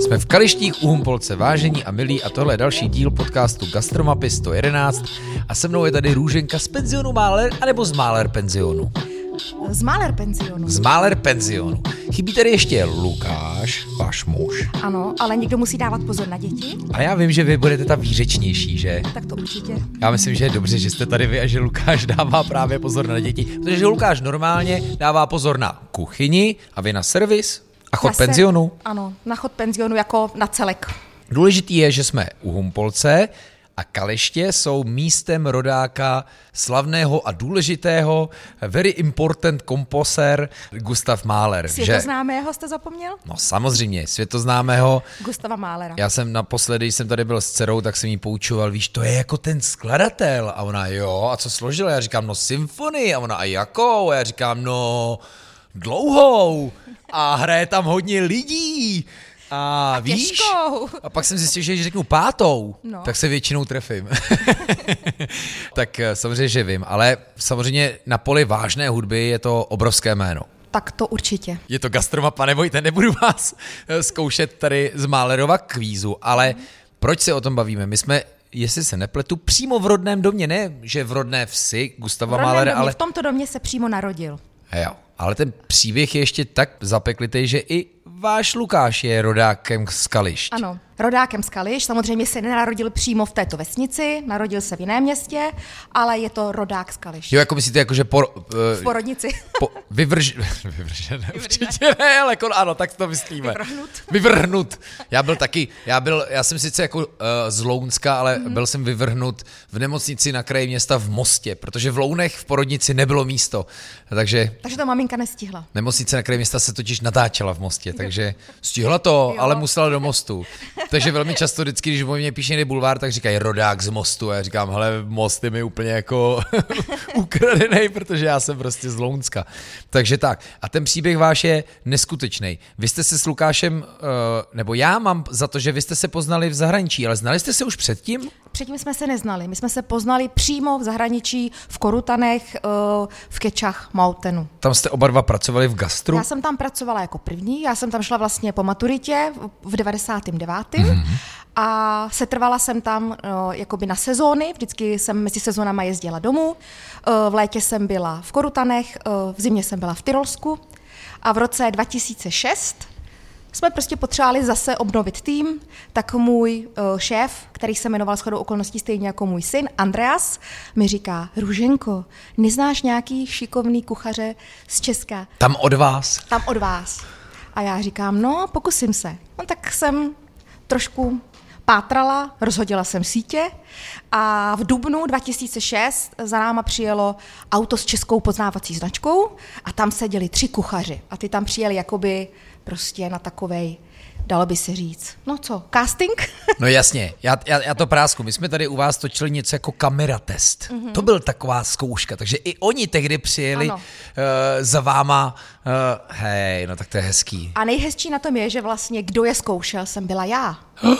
Jsme v Kalištích u Humpolce, vážení a milí a tohle je další díl podcastu Gastromapy 111 a se mnou je tady Růženka z penzionu Máler anebo z Máler penzionu. Z Máler penzionu. Z Máler penzionu. Chybí tady ještě Lukáš, váš muž. Ano, ale někdo musí dávat pozor na děti, A já vím, že vy budete ta výřečnější, že? tak to určitě. Já myslím, že je dobře, že jste tady vy a že Lukáš dává právě pozor na děti, protože Lukáš normálně dává pozor na kuchyni a vy na servis a chod Na se- penzionu. Ano, na chod penzionu jako na celek. Důležitý je, že jsme u Humpolce a Kaliště jsou místem rodáka slavného a důležitého very important komposer Gustav Mahler. Že? Světoznámého jste zapomněl? No samozřejmě, světoznámého. Gustava Málera. Já jsem naposledy, když jsem tady byl s dcerou, tak jsem jí poučoval, víš, to je jako ten skladatel. A ona, jo, a co složila? Já říkám, no symfonii. A ona, a jakou? A já říkám, no dlouhou. A hraje tam hodně lidí. A, a víš? Těžkou. A pak jsem zjistil, že když řeknu pátou, no. Tak se většinou trefím. tak eh, samozřejmě, že vím, ale samozřejmě na poli vážné hudby je to obrovské jméno. Tak to určitě. Je to gastromapa, nebojte, nebudu vás eh, zkoušet tady z Málerova kvízu, ale proč se o tom bavíme? My jsme, jestli se nepletu, přímo v rodném domě, ne, že v rodné vsi Gustava domě, ale... V tomto domě se přímo narodil. Jo, ale ten příběh je ještě tak zapeklitý, že i váš Lukáš je rodákem z Kališť. Ano, rodákem z Kališ. Samozřejmě se nenarodil přímo v této vesnici, narodil se v jiném městě, ale je to rodák z Kališ. Jo, jako myslíte, jako že por, uh, V porodnici. po, vyvrž, vyvržené, určitě ne, ale jako, ano, tak to myslíme. Vyvrhnut. Vyvrhnut. Já byl taky, já byl, já jsem sice jako uh, z Lounska, ale Mhm. mm-hmm. byl jsem vyvrhnut v nemocnici na kraji města v Mostě, protože v Lounech v porodnici nebylo místo, takže Takže to maminka nestihla. Nemocnice na kraji města se totiž natáčela v Mostě, takže stihla to, Jo. ale musela do Mostu. Takže velmi často vždycky, když mě píše někde bulvár, tak říkají rodák z Mostu. A já říkám, hele, Most je mi úplně jako ukradený, protože já jsem prostě z Lounska. Takže tak. A ten příběh váš je neskutečný. Vy jste se s Lukášem, eh, nebo já mám za to, že vy jste se poznali v zahraničí, ale znali jste se už předtím? Předtím jsme se neznali. My jsme se poznali přímo v zahraničí, v Korutanech, eh, v Kečach Mountainu. Tam jste oba dva pracovali v gastru? Já jsem tam pracovala jako první, já jsem tam šla vlastně po maturitě v 99. Mhm. Mm-hmm. a setrvala jsem tam uh, jakoby na sezóny, vždycky jsem mezi sezónama jezdila domů. Uh, v létě jsem byla v Korutanech, v zimě jsem byla v Tyrolsku a v roce 2006 jsme prostě potřebovali zase obnovit tým, tak můj uh, šéf, který se jmenoval shodou okolností stejně jako můj syn, Andreas, mi říká, Růženko, neznáš nějaký šikovný kuchaře z Česka? Tam od vás? tam od vás. A já říkám, no, pokusím se. No tak jsem trošku pátrala, rozhodila jsem sítě a v dubnu 2006 za náma přijelo auto s českou poznávací značkou a tam seděli tři kuchaři a ty tam přijeli jakoby prostě na takovej, dalo by se říct, no co, casting? No jasně, já, já, já to prásku. My jsme tady u vás točili něco jako kameratest. Mm-hmm. To byl taková zkouška, takže i oni tehdy přijeli uh, za váma. Uh, hej, no tak to je hezký. A nejhezčí na tom je, že vlastně kdo je zkoušel, jsem byla já.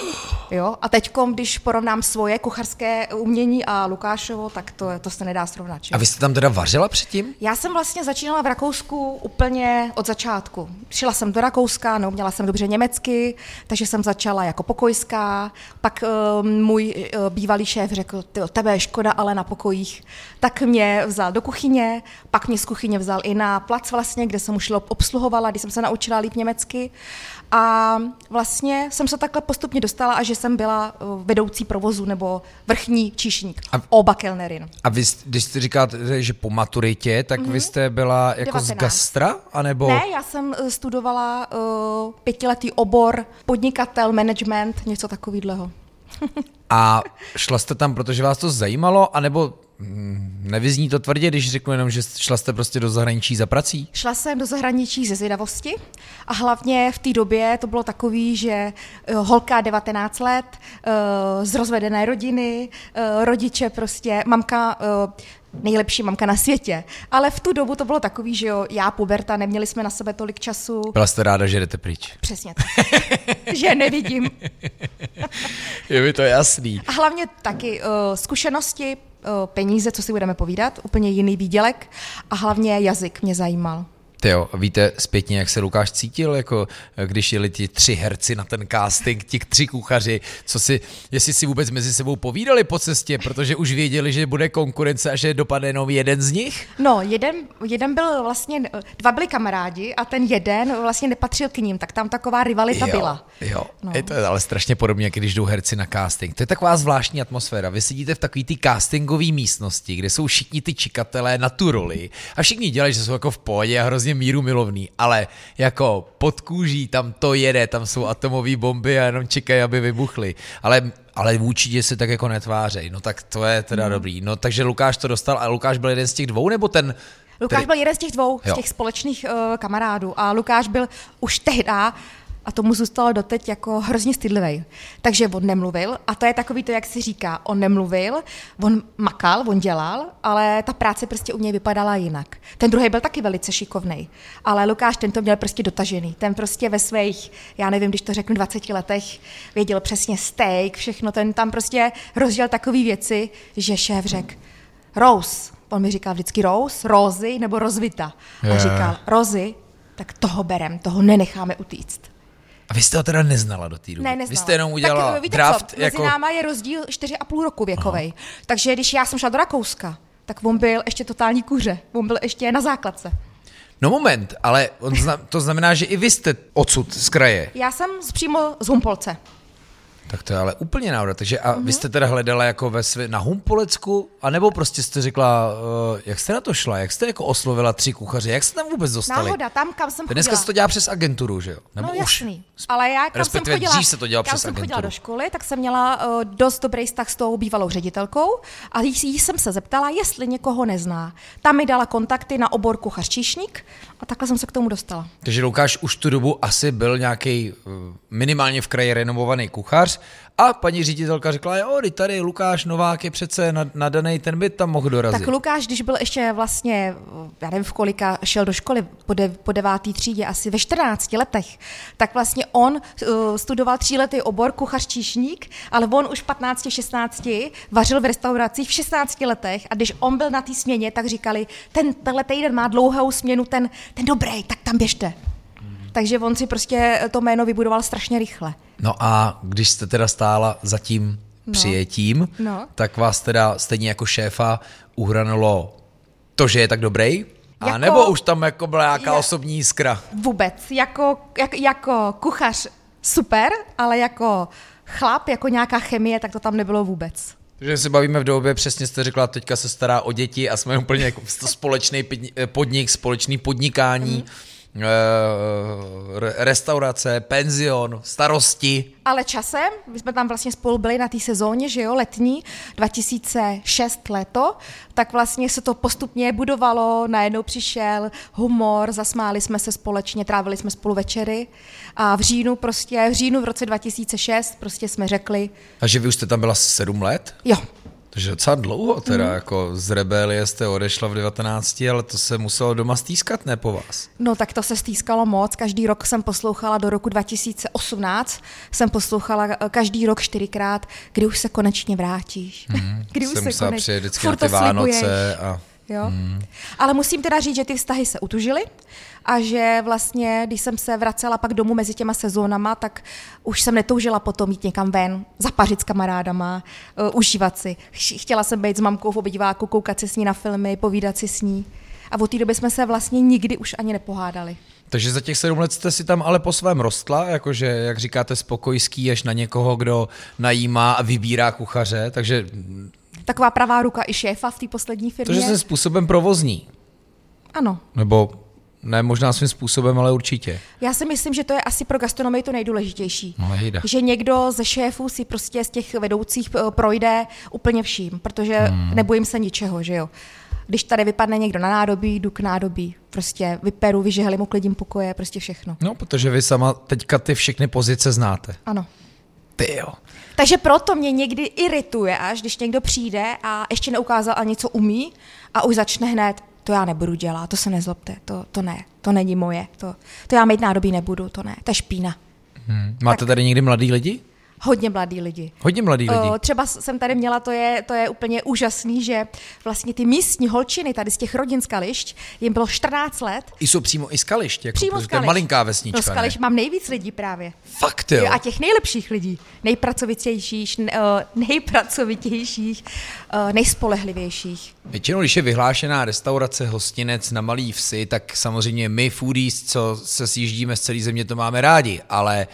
Jo? A teď, když porovnám svoje kuchařské umění a Lukášovo, tak to, to se nedá srovnat. Že? A vy jste tam teda vařila předtím? Já jsem vlastně začínala v Rakousku úplně od začátku. Šla jsem do Rakouska, neuměla jsem dobře německy, takže jsem začala jako pokojská. Pak uh, můj uh, bývalý šéf řekl, ty tebe je škoda, ale na pokojích. Tak mě vzal do kuchyně, pak mě z kuchyně vzal i na plac vlastně, kde jsem už obsluhovala, když jsem se naučila líp německy. A vlastně jsem se takhle postupně dostala, až že jsem byla uh, vedoucí provozu nebo vrchní číšník. A- A... Oba Kellnerin. A vy, když jste říkáte, že po maturitě, tak mm-hmm. vy jste byla jako z 19. gastra? Anebo... Ne, já jsem eh, studovala uh, pětiletý obor podnikatel, management, něco takového. A šla jste tam, protože vás to zajímalo, anebo nevyzní to tvrdě, když řeknu jenom, že šla jste prostě do zahraničí za prací? Šla jsem do zahraničí ze zvědavosti a hlavně v té době to bylo takový, že eh, holka 19 let, eh, z rozvedené rodiny, eh, rodiče prostě, mamka nejlepší mamka na světě. Ale v tu dobu to bylo takový, že jo, já puberta, neměli jsme na sebe tolik času. Byla jste ráda, že jdete pryč. Přesně tak. že nevidím. Je mi to jasný. A hlavně taky uh, zkušenosti, peníze, co si budeme povídat, úplně jiný výdělek a hlavně jazyk mě zajímal. Ty jo, víte zpětně, jak se Lukáš cítil, jako když jeli ti tři herci na ten casting, ti tři kuchaři, co si, jestli si vůbec mezi sebou povídali po cestě, protože už věděli, že bude konkurence a že dopadne jenom jeden z nich? No, jeden, jeden byl vlastně, dva byli kamarádi a ten jeden vlastně nepatřil k ním, tak tam taková rivalita jo, byla. Jo, no. je to ale strašně podobně, když jdou herci na casting. To je taková zvláštní atmosféra. Vy sedíte v takové té castingové místnosti, kde jsou všichni ty čikatelé na tu roli a všichni dělají, že jsou jako v pohodě a hrozně míru milovný, ale jako pod kůží tam to jede, tam jsou atomové bomby a jenom čekají, aby vybuchly. Ale ale vůči se tak jako netvářej. No tak to je teda mm. dobrý. No takže Lukáš to dostal a Lukáš byl jeden z těch dvou, nebo ten... Lukáš který... byl jeden z těch dvou, jo. z těch společných uh, kamarádů a Lukáš byl už tehdy a tomu zůstalo doteď jako hrozně stydlivý. Takže on nemluvil a to je takový to, jak si říká, on nemluvil, on makal, on dělal, ale ta práce prostě u něj vypadala jinak. Ten druhý byl taky velice šikovný, ale Lukáš ten to měl prostě dotažený. Ten prostě ve svých, já nevím, když to řeknu, 20 letech věděl přesně steak, všechno, ten tam prostě rozdělal takové věci, že šéf řekl, Rose, on mi říkal vždycky Rose, Rozy nebo Rozvita. A říkal, Rozy, tak toho berem, toho nenecháme utíct. A vy jste ho teda neznala do té doby? Ne, neznala. Vy jste jenom udělala tak, víte draft co, jako... Mezi náma je rozdíl 4,5 roku věkovej. Aha. Takže když já jsem šla do Rakouska, tak on byl ještě totální kuře. On byl ještě na základce. No moment, ale on zna, to znamená, že i vy jste odsud z kraje. Já jsem přímo z Humpolce. Tak to je ale úplně náhoda. Takže a mm-hmm. vy jste teda hledala jako ve svě, na Humpolecku, anebo prostě jste řekla, uh, jak jste na to šla, jak jste jako oslovila tři kuchaře, jak jste tam vůbec dostali? Náhoda, tam kam jsem chodila. Dneska se to dělá přes agenturu, že jo? Nebo no už? jasný, ale já kam jsem chodila, dřív se to dělalo přes jsem agenturu. chodila do školy, tak jsem měla uh, dost dobrý vztah s tou bývalou ředitelkou a jí, jí jsem se zeptala, jestli někoho nezná. Tam mi dala kontakty na obor kuchař číšník a takhle jsem se k tomu dostala. Takže Lukáš už tu dobu asi byl nějaký uh, minimálně v kraji renovovaný kuchař a paní ředitelka řekla, jo, tady Lukáš Novák je přece nadaný, ten by tam mohl dorazit. Tak Lukáš, když byl ještě vlastně, já nevím v kolika, šel do školy po, de, po devátý třídě, asi ve 14 letech, tak vlastně on uh, studoval tříletý obor kuchař číšník, ale on už v 15, 16 vařil v restauracích v 16 letech a když on byl na té směně, tak říkali, ten tenhle týden má dlouhou směnu, ten, ten dobrý, tak tam běžte. Takže on si prostě to jméno vybudoval strašně rychle. No a když jste teda stála za tím no. přijetím, no. tak vás teda stejně jako šéfa uhranulo to, že je tak dobrý? Jako, a nebo už tam jako byla nějaká je, osobní jiskra? Vůbec. Jako, jak, jako kuchař super, ale jako chlap, jako nějaká chemie, tak to tam nebylo vůbec. Takže se bavíme v době, přesně jste řekla, teďka se stará o děti a jsme úplně jako společný podnik, společný podnikání. Mm restaurace, penzion, starosti. Ale časem, my jsme tam vlastně spolu byli na té sezóně, že jo, letní, 2006 leto, tak vlastně se to postupně budovalo, najednou přišel humor, zasmáli jsme se společně, trávili jsme spolu večery a v říjnu prostě, v říjnu v roce 2006 prostě jsme řekli... A že vy už jste tam byla sedm let? Jo, takže docela dlouho teda, mm. jako z rebelie jste odešla v 19, ale to se muselo doma stýskat, ne po vás? No tak to se stýskalo moc, každý rok jsem poslouchala do roku 2018, jsem poslouchala eh, každý rok čtyřikrát, kdy už se konečně vrátíš. Mm. kdy už se konečně... přijet vždycky na ty Vánoce a... Jo? Mm. Ale musím teda říct, že ty vztahy se utužily a že vlastně, když jsem se vracela pak domů mezi těma sezónama, tak už jsem netoužila potom jít někam ven, zapařit s kamarádama, uh, užívat si. Chtěla jsem být s mamkou v obýváku, koukat si s ní na filmy, povídat si s ní. A od té doby jsme se vlastně nikdy už ani nepohádali. Takže za těch sedm let jste si tam ale po svém rostla, jakože, jak říkáte, spokojský až na někoho, kdo najímá a vybírá kuchaře, takže... Taková pravá ruka i šéfa v té poslední firmě. Takže jsem způsobem provozní. Ano. Nebo ne možná svým způsobem, ale určitě. Já si myslím, že to je asi pro gastronomii to nejdůležitější. No, hejda. Že někdo ze šéfů si prostě z těch vedoucích eh, projde úplně vším, protože hmm. nebojím se ničeho, že jo. Když tady vypadne někdo na nádobí, jdu k nádobí. Prostě vyperu, vyžehli mu klidím pokoje, prostě všechno. No, protože vy sama teďka ty všechny pozice znáte. Ano. Ty jo. Takže proto mě někdy irituje, až když někdo přijde a ještě neukázal ani co umí a už začne hned, to já nebudu dělat, to se nezlobte, to, to ne, to není moje, to, to já mít nádobí nebudu, to ne, to je špína. Hmm. Máte tak, tady někdy mladý lidi? Hodně mladí lidi. Hodně mladí lidi. O, třeba jsem tady měla, to je, to je úplně úžasný, že vlastně ty místní holčiny tady z těch rodin z Kališť, jim bylo 14 let. I jsou přímo i z Kališť, jako, Přímo z Kališť. malinká vesnička, No z Kališť ne? mám nejvíc lidí právě. Fakt jo. Jo, a těch nejlepších lidí, nejpracovitějších, nejpracovitějších, eh, nejspolehlivějších. Většinou, když je vyhlášená restaurace, hostinec na malý vsi, tak samozřejmě my foodies, co se sjíždíme z celé země, to máme rádi, ale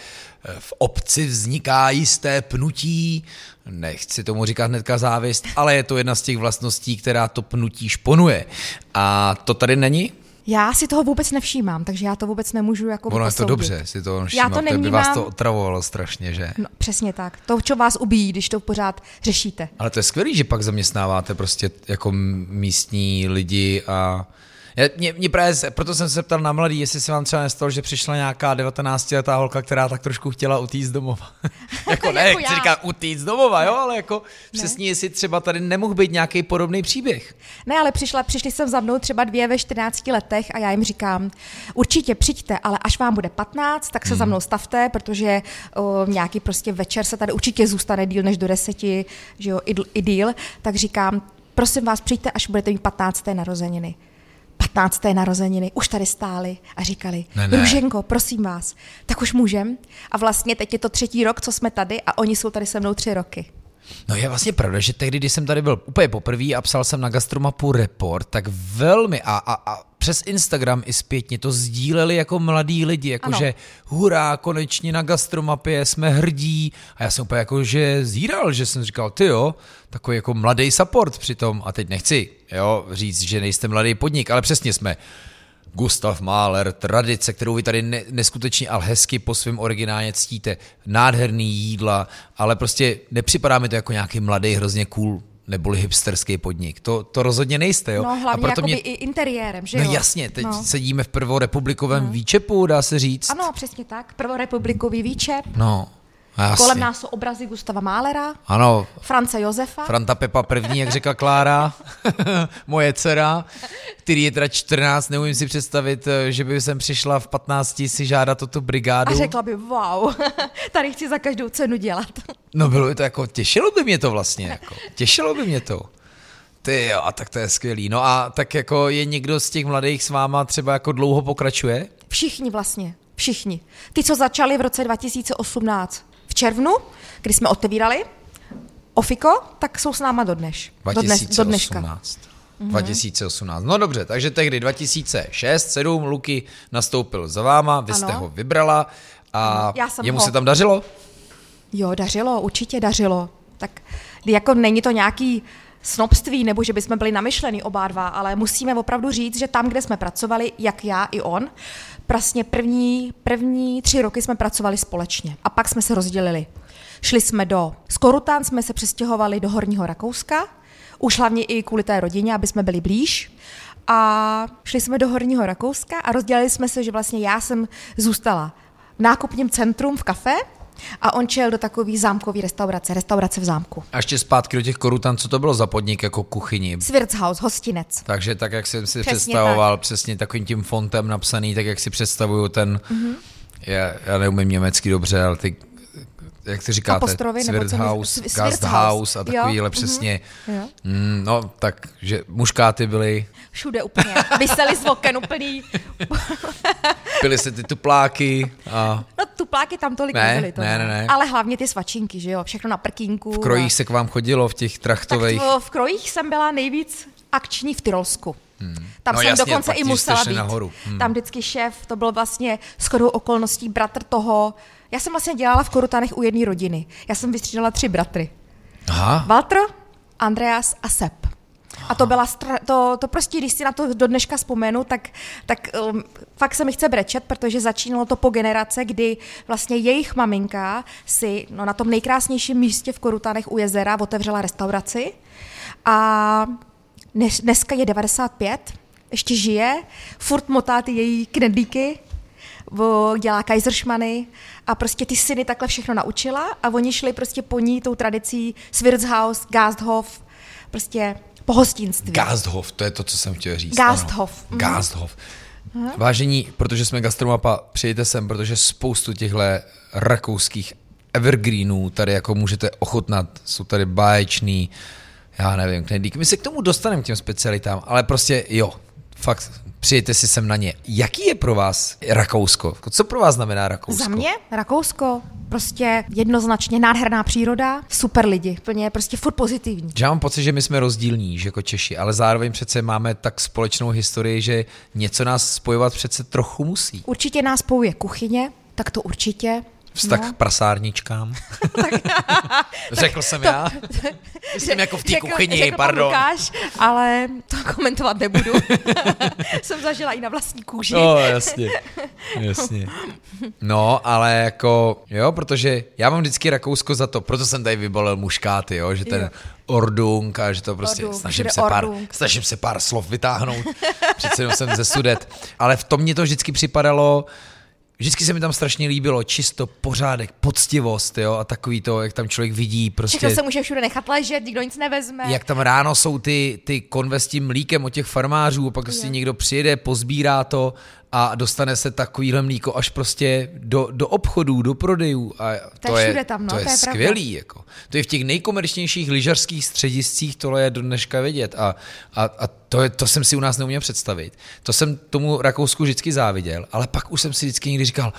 v obci vzniká jisté pnutí, nechci tomu říkat hnedka závist, ale je to jedna z těch vlastností, která to pnutí šponuje. A to tady není? Já si toho vůbec nevšímám, takže já to vůbec nemůžu jako Ono je to dobře, si to Já všímat, to to by vás to otravovalo strašně, že? No, přesně tak. To, co vás ubíjí, když to pořád řešíte. Ale to je skvělý, že pak zaměstnáváte prostě jako místní lidi a já, mě, mě právě, proto jsem se ptal na mladý, jestli se vám třeba nestalo, že přišla nějaká 19-letá holka, která tak trošku chtěla utíct domova. jako ne, Jako já. říkat utíct domova, jo, ale jako přesně, jestli třeba tady nemohl být nějaký podobný příběh. Ne, ale přišla, přišli jsem za mnou třeba dvě ve 14 letech a já jim říkám, určitě přijďte, ale až vám bude 15, tak se za mnou stavte, protože o, nějaký prostě večer se tady určitě zůstane díl než do deseti, že jo, i, i díl, tak říkám, prosím vás, přijďte, až budete mít 15. narozeniny. 15. narozeniny už tady stáli a říkali, Ne, ne. Růženko, prosím vás, tak už můžem. A vlastně teď je to třetí rok, co jsme tady a oni jsou tady se mnou tři roky. No je vlastně pravda, že tehdy, když jsem tady byl úplně poprvé a psal jsem na Gastromapu report, tak velmi a, a, a přes Instagram i zpětně to sdíleli jako mladí lidi, jakože hurá, konečně na Gastromapě jsme hrdí. A já jsem úplně jako, že zíral, že jsem říkal, ty jo, takový jako mladý support přitom a teď nechci, jo, říct, že nejste mladý podnik, ale přesně jsme Gustav Mahler, tradice, kterou vy tady ne, neskutečně ale hezky po svém originálně ctíte, nádherný jídla, ale prostě nepřipadá mi to jako nějaký mladý, hrozně cool neboli hipsterský podnik. To, to rozhodně nejste, jo? No A hlavně proto jakoby mě... i interiérem, že No jo? jasně, teď No. sedíme v prvorepublikovém výčepu, dá se říct. Ano, přesně tak. Prvorepublikový výčep. No, jasně. Kolem nás jsou obrazy Gustava Málera, Ano, France Josefa. Franta Pepa první, jak řekla Klára, moje dcera, který je teda 14, neumím si představit, eh, že by jsem přišla v 15 si žádat o tu brigádu. a řekla by, wow, tady chci za každou cenu dělat. No bylo by to jako, těšilo by mě to vlastně, jako, těšilo by mě to. Ty jo, a tak to je skvělý. No a tak jako je někdo z těch mladých s váma třeba jako dlouho pokračuje? Všichni vlastně, všichni. Ty, co začali v roce 2018 v červnu, kdy jsme otevírali Ofiko, tak jsou s náma do dneš. Do, dnes, do dneška. 2018. 2018. No dobře, takže tehdy 2006, 7 Luky nastoupil za váma, vy jste Ano. ho vybrala a já jsem jemu ho. se tam dařilo? Jo, dařilo, určitě dařilo. Tak jako není to nějaký snobství, nebo že bychom byli namyšlený oba dva, ale musíme opravdu říct, že tam, kde jsme pracovali, jak já i on, vlastně první, první tři roky jsme pracovali společně a pak jsme se rozdělili. Šli jsme do Skorutan, jsme se přestěhovali do Horního Rakouska, už hlavně i kvůli té rodině, aby jsme byli blíž. A šli jsme do Horního Rakouska a rozdělili jsme se, že vlastně já jsem zůstala v nákupním centrum v kafe a on čel do takový zámkový restaurace, restaurace v zámku. A ještě zpátky do těch korutan, co to bylo za podnik jako kuchyni? Swirtshaus, hostinec. Takže tak, jak jsem si Přesně představoval, přesně takovým tím fontem napsaný, tak jak si představuju ten, Mhm. mm-hmm. já, já neumím německy dobře, ale ty, jak ty říkáte, Apostrovy, my- Gasthaus a Jo, takovýhle mhm. přesně. Jo. Mm, no, tak, že muškáty byly, Všude úplně. Vyseli z oken úplný. pily se ty tupláky a No tupláky tam tolik Ne, nebyly. To ne, ne, ne. Ale hlavně ty svačinky, že jo, všechno na prkínku. v a- krojích se k vám chodilo, v těch Tak trachtových. to, v krojích jsem byla nejvíc akční v Tyrolsku. Hmm. Tam No jsem jasně, dokonce i musela být. nahoru. Hmm. Tam vždycky šéf, to byl vlastně shodou okolností bratr toho. Já jsem vlastně dělala v Korutanech u jedné rodiny. Já jsem vystřídala tři bratry. Aha, Walter, Andreas a Sepp. A to byla stra- to, to prostě, když si na to do dneška vzpomenu, tak, tak um, fakt se mi chce brečet, protože začínalo to po generace, kdy vlastně jejich maminka si no, na tom nejkrásnějším místě v Korutanech u jezera otevřela restauraci a dnes, dneska je 95, ještě žije, furt motá ty její knedlíky, dělá Kaiserschmanny a prostě ty syny takhle všechno naučila a oni šli prostě po ní tou tradicí Swirtshaus, Gasthof, prostě pohostinství. Gasthof, to je to, co jsem chtěl říct. Gasthof, ano. Gasthof. Vážení, protože jsme gastromapa, přijďte sem, protože spoustu těchto rakouských evergreenů tady jako můžete ochutnat, jsou tady báječný, já nevím, knedlíky. My se k tomu dostaneme k těm specialitám, ale prostě jo, fakt přijďte si sem na ně. Jaký je pro vás Rakousko? Co pro vás znamená Rakousko? Za mě Rakousko prostě jednoznačně nádherná příroda, super lidi, plně prostě furt pozitivní. Já mám pocit, že my jsme rozdílní, že jako Češi, ale zároveň přece máme tak společnou historii, že něco nás spojovat přece trochu musí. Určitě nás spojuje kuchyně, tak to určitě. Vztah no. k prasárničkám. Řekl jsem to, já. Myslím jako v té kuchyni, řekl pardon. Lukáš, ale to komentovat nebudu. jsem zažila i na vlastní kůži. No, jasně. Jasně. No, ale jako, jo, protože já mám vždycky Rakousko za to, proto jsem tady vybalil muškáty, jo, že ten jo. Ordung a že to prostě Ordung, snažím, se pár, snažím se pár slov vytáhnout. Přece jenom jsem ze Sudet. Ale v tom mě to vždycky připadalo, Vždycky se mi tam strašně líbilo čisto, pořádek, poctivost, jo, a takový to, jak tam člověk vidí prostě. Všechno se může všude nechat ležet, nikdo nic nevezme. Jak tam ráno jsou ty, ty konve s tím mlíkem od těch farmářů, pak si někdo přijede, pozbírá to a dostane se takovýhle mlíko až prostě do, do obchodů, do prodejů. A to, to je, tam, no, to je, to je skvělý. Jako. To je v těch nejkomerčnějších lyžařských střediscích, tohle je do dneška vidět. A, a, a to, je, to jsem si u nás neuměl představit. To jsem tomu Rakousku vždycky záviděl, ale pak už jsem si vždycky někdy říkal,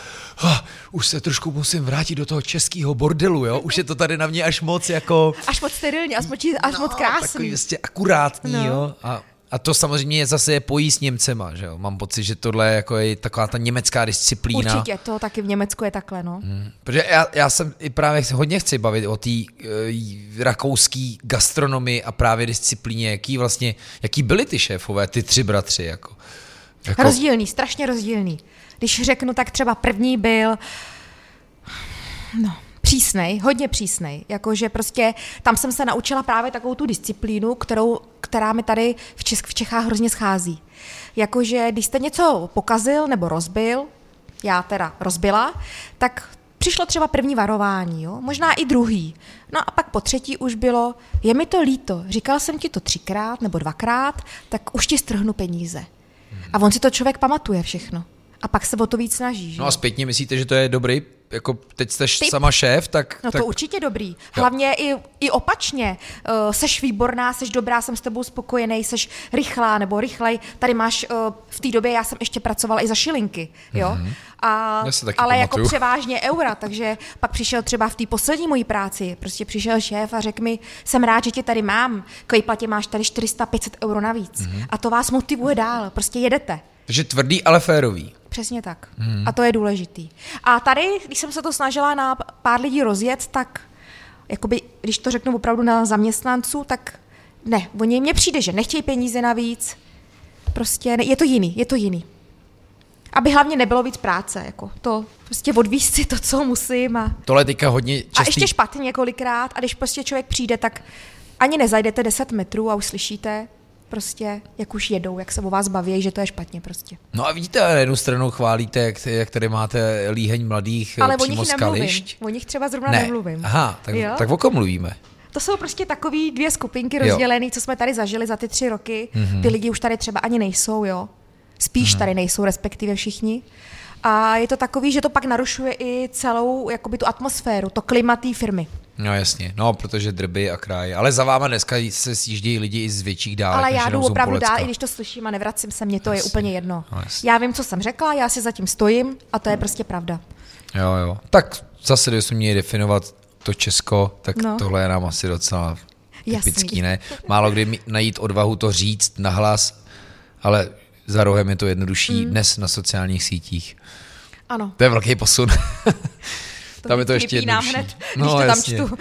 oh, už se trošku musím vrátit do toho českého bordelu, jo? Už je to tady na mě až moc jako... Až moc sterilní, až moc, až no, moc krásný. Takový vlastně akurátní, no. jo? A, a to samozřejmě zase je pojí s Němcema, že jo? Mám pocit, že tohle je jako je taková ta německá disciplína. Určitě, to taky v Německu je takhle, no. Hmm. Protože já, já jsem i právě hodně chci bavit o té uh, rakouské gastronomii a právě disciplíně, jaký vlastně, jaký byli ty šéfové, ty tři bratři, jako. jako... Rozdílný, strašně rozdílný. Když řeknu, tak třeba první byl, no, přísnej, hodně přísnej. Jakože prostě tam jsem se naučila právě takovou tu disciplínu, kterou, která mi tady v, Česk, v Čechách hrozně schází. Jakože když jste něco pokazil nebo rozbil, já teda rozbila, tak přišlo třeba první varování, jo? možná i druhý. No a pak po třetí už bylo, je mi to líto, říkal jsem ti to třikrát nebo dvakrát, tak už ti strhnu peníze. A on si to člověk pamatuje všechno. A pak se o to víc snaží. Že? No a zpětně myslíte, že to je dobrý jako teď jsi Typ. sama šéf, tak... No tak... to určitě dobrý. Hlavně i, i opačně. Uh, seš výborná, seš dobrá, jsem s tebou spokojený, seš rychlá nebo rychlej. Tady máš, uh, v té době já jsem ještě pracovala i za šilinky, jo? Mm-hmm. A, ale pamatuju. jako převážně eura, takže pak přišel třeba v té poslední mojí práci, prostě přišel šéf a řekl mi, jsem rád, že tě tady mám, k platě máš tady 400-500 euro navíc. Mm-hmm. A to vás motivuje dál, prostě jedete. Takže tvrdý, ale férový. Přesně tak. Hmm. A to je důležitý. A tady, když jsem se to snažila na pár lidí rozjet, tak jakoby, když to řeknu opravdu na zaměstnanců, tak ne, oni mně přijde, že nechtějí peníze navíc, prostě ne, je to jiný, je to jiný. Aby hlavně nebylo víc práce, jako to prostě odvíš si to, co musím. A... Tohle teďka hodně častý... A ještě špatně několikrát a když prostě člověk přijde, tak ani nezajdete 10 metrů a už slyšíte, prostě, jak už jedou, jak se o vás baví, že to je špatně prostě. No a vidíte, na jednu stranu chválíte, jak, jak tady máte líheň mladých Ale přímo o nich nemluvím. O nich třeba zrovna ne. nemluvím. Aha, tak, tak o kom mluvíme? To jsou prostě takové dvě skupinky rozdělené, co jsme tady zažili za ty tři roky. Mm-hmm. Ty lidi už tady třeba ani nejsou, jo. Spíš mm-hmm. tady nejsou, respektive všichni. A je to takový, že to pak narušuje i celou jakoby tu atmosféru, to klima té firmy. No jasně, no, protože drby a kraj. Ale za váma dneska se sjíždějí lidi i z větších dálek. Ale já jdu opravdu dál, i když to slyším a nevracím se, mně to jasně. je úplně jedno. No, já vím, co jsem řekla, já si zatím stojím a to je prostě pravda. Jo, jo. Tak zase, když jsme měli definovat to Česko, tak no. tohle je nám asi docela typický, Jasný. ne? Málo kdy najít odvahu to říct nahlas, ale za rohem je to jednodušší mm. dnes na sociálních sítích. Ano. To je velký posun. To tam je to ještě jednodušší. hned, no, když to jasně. tam čtu.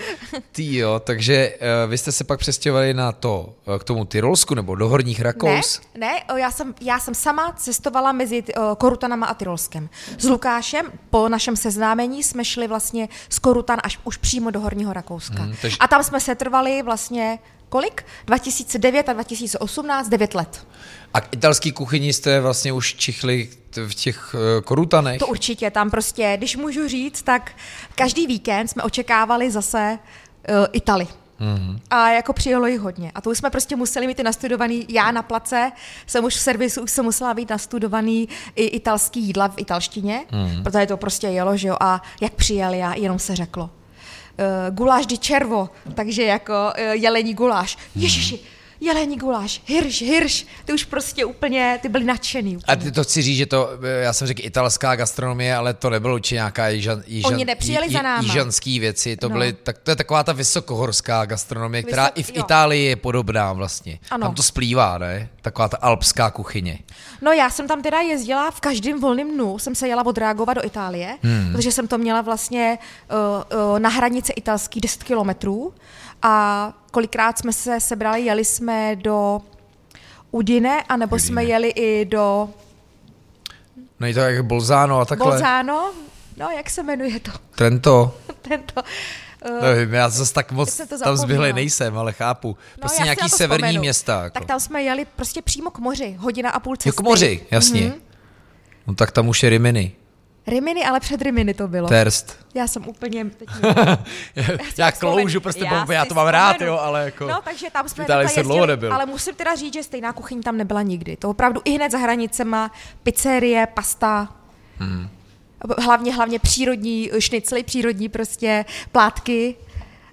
Ty jo, takže uh, vy jste se pak přestěhovali na to, uh, k tomu Tyrolsku nebo do Horních Rakous? Ne, ne já, jsem, já jsem sama cestovala mezi uh, Korutanama a Tyrolskem. S Lukášem po našem seznámení jsme šli vlastně z Korutan až už přímo do Horního Rakouska. Hmm, tež... A tam jsme se trvali vlastně kolik? 2009 a 2018, 9 let. A k italský kuchyni jste vlastně už čichli v těch eh, korutanech? To určitě, tam prostě, když můžu říct, tak každý víkend jsme očekávali zase uh, Itali. Mm-hmm. A jako přijelo jich hodně. A to už jsme prostě museli mít i nastudovaný, já na place jsem už v servisu, už jsem musela být nastudovaný i italský jídla v italštině, mm-hmm. protože to prostě jelo, že jo, a jak přijeli a jenom se řeklo. Uh, guláš di červo, takže jako uh, jelení guláš. Ježiši, jelení guláš, hirš, hirš, ty už prostě úplně, ty byli nadšený. Úplně. A ty to chci říct, že to, já jsem řekl italská gastronomie, ale to nebylo určitě nějaká jižan, jižan, Oni nepřijeli za náma. jižanský věci, to, No. byly, tak, to je taková ta vysokohorská gastronomie, která Vysok- i v jo. Itálii je podobná vlastně. Ano. Tam to splývá, ne? Taková ta alpská kuchyně. No já jsem tam teda jezdila v každém volném dnu, jsem se jela odreagovat do Itálie, hmm. protože jsem to měla vlastně uh, uh, na hranici italský 10 kilometrů a kolikrát jsme se sebrali, jeli jsme do Udine, anebo Udine. jsme jeli i do No je to jak Bolzano a takhle. Bolzano, no jak se jmenuje to, Trento. tento... Uh, Nevím, já zase tak moc to tam zběhlej nejsem, ale chápu. Prostě já si nějaký severní vzpomenu. města. Jako. Tak tam jsme jeli prostě přímo k moři, hodina a půl cesty. Jo, k moři, jasně. Mhm. No tak tam už je Rimini. Rimini, ale před Rimini to bylo. Terst. Já jsem úplně... Teď já si kloužu prostě, Já já, já to mám rád, jo, ale jako... No, takže tam jsme Itálii jsem dlouho nebyl. ale musím teda říct, že stejná kuchyň tam nebyla nikdy. To opravdu i hned za hranicema, pizzerie, pasta, Hmm. hlavně, hlavně přírodní šnicely, přírodní prostě plátky,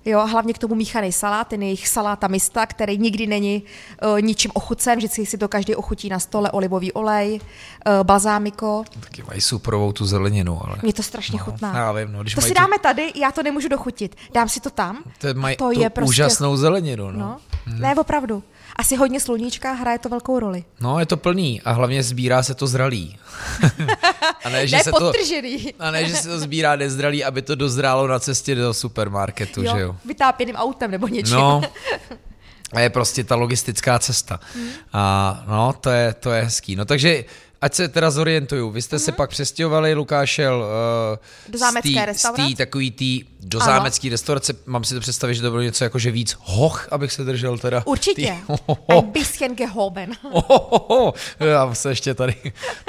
Jo, hlavně k tomu míchaný salát, ten jejich saláta mista, který nikdy není uh, ničím ochucen, vždycky si to každý ochutí na stole, olivový olej, uh, balzámiko. Taky mají superovou tu zeleninu, ale... Mně to strašně chutná. Já vím, no, když to si tu- dáme tady, já to nemůžu dochutit. Dám si to tam. To mají to tu je prostě- úžasnou zeleninu, no. No, ne, opravdu. Asi hodně sluníčka hraje to velkou roli. No, je to plný a hlavně sbírá se to zralý. a ne, že ne se to... podtržený. A ne, že se to sbírá nezralý, aby to dozrálo na cestě do supermarketu, že jo? Vytápěným autem nebo něčím. No, a je prostě ta logistická cesta. Hmm. A no, to je, to je hezký. No takže, ať se teda zorientuju, vy jste se pak přestěhovali, Lukáš šel uh, Mhm. Do zámecké restaurace? Z tý, takový tý, do Ano. zámecký restaurace, mám si to představit, že to bylo něco jako, že víc hoch, abych se držel teda. Určitě. Tý, Ein bisschen gehoben. Ohohoho, já se ještě tady.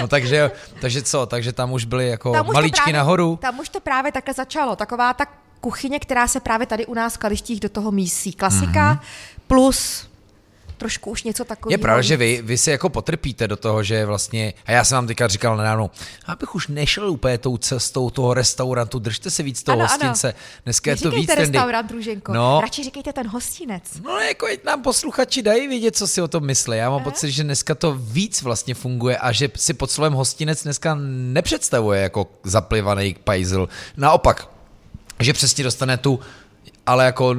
No takže, takže co, takže tam už byly jako Tam už maličky právě, nahoru. Tam už to právě takhle začalo. Taková ta kuchyně, která se právě tady u nás v Kalištích do toho mísí. Klasika mm-hmm. plus trošku už něco takového. Je pravda, že vy, vy si jako potrpíte do toho, že vlastně, a já jsem vám teďka říkal nedávno, abych už nešel úplně tou cestou toho restaurantu, držte se víc toho Ano, ano. hostince, dneska je to víc restaurant, Růženko. No. Radši říkejte ten hostinec. No jako ať nám posluchači dají vědět, co si o tom myslí. Já mám pocit, že dneska to víc vlastně funguje a že si pod slovem hostinec dneska nepředstavuje jako zaplivaný pajzl. Naopak, že přesně dostane tu ale jako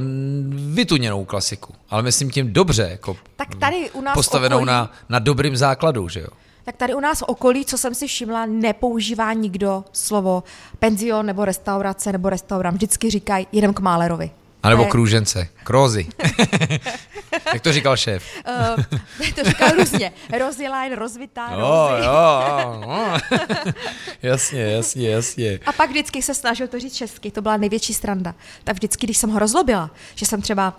vytuněnou klasiku. Ale myslím tím dobře, jako Tak tady u nás postavenou okolí, na, na dobrým základu, že jo? Tak tady u nás v okolí, co jsem si všimla, nepoužívá nikdo slovo penzion nebo restaurace nebo restaurant. Vždycky říkají, jedem k Málerovi. A nebo To je- kružence, krózy. Jak to říkal šéf? Uh, to říká různě. Roziline, rozvitá, Jo, rozy. jo, jo. jasně, jasně, jasně. A pak vždycky se snažil to říct česky, to byla největší stranda. Tak vždycky, když jsem ho rozlobila, že jsem třeba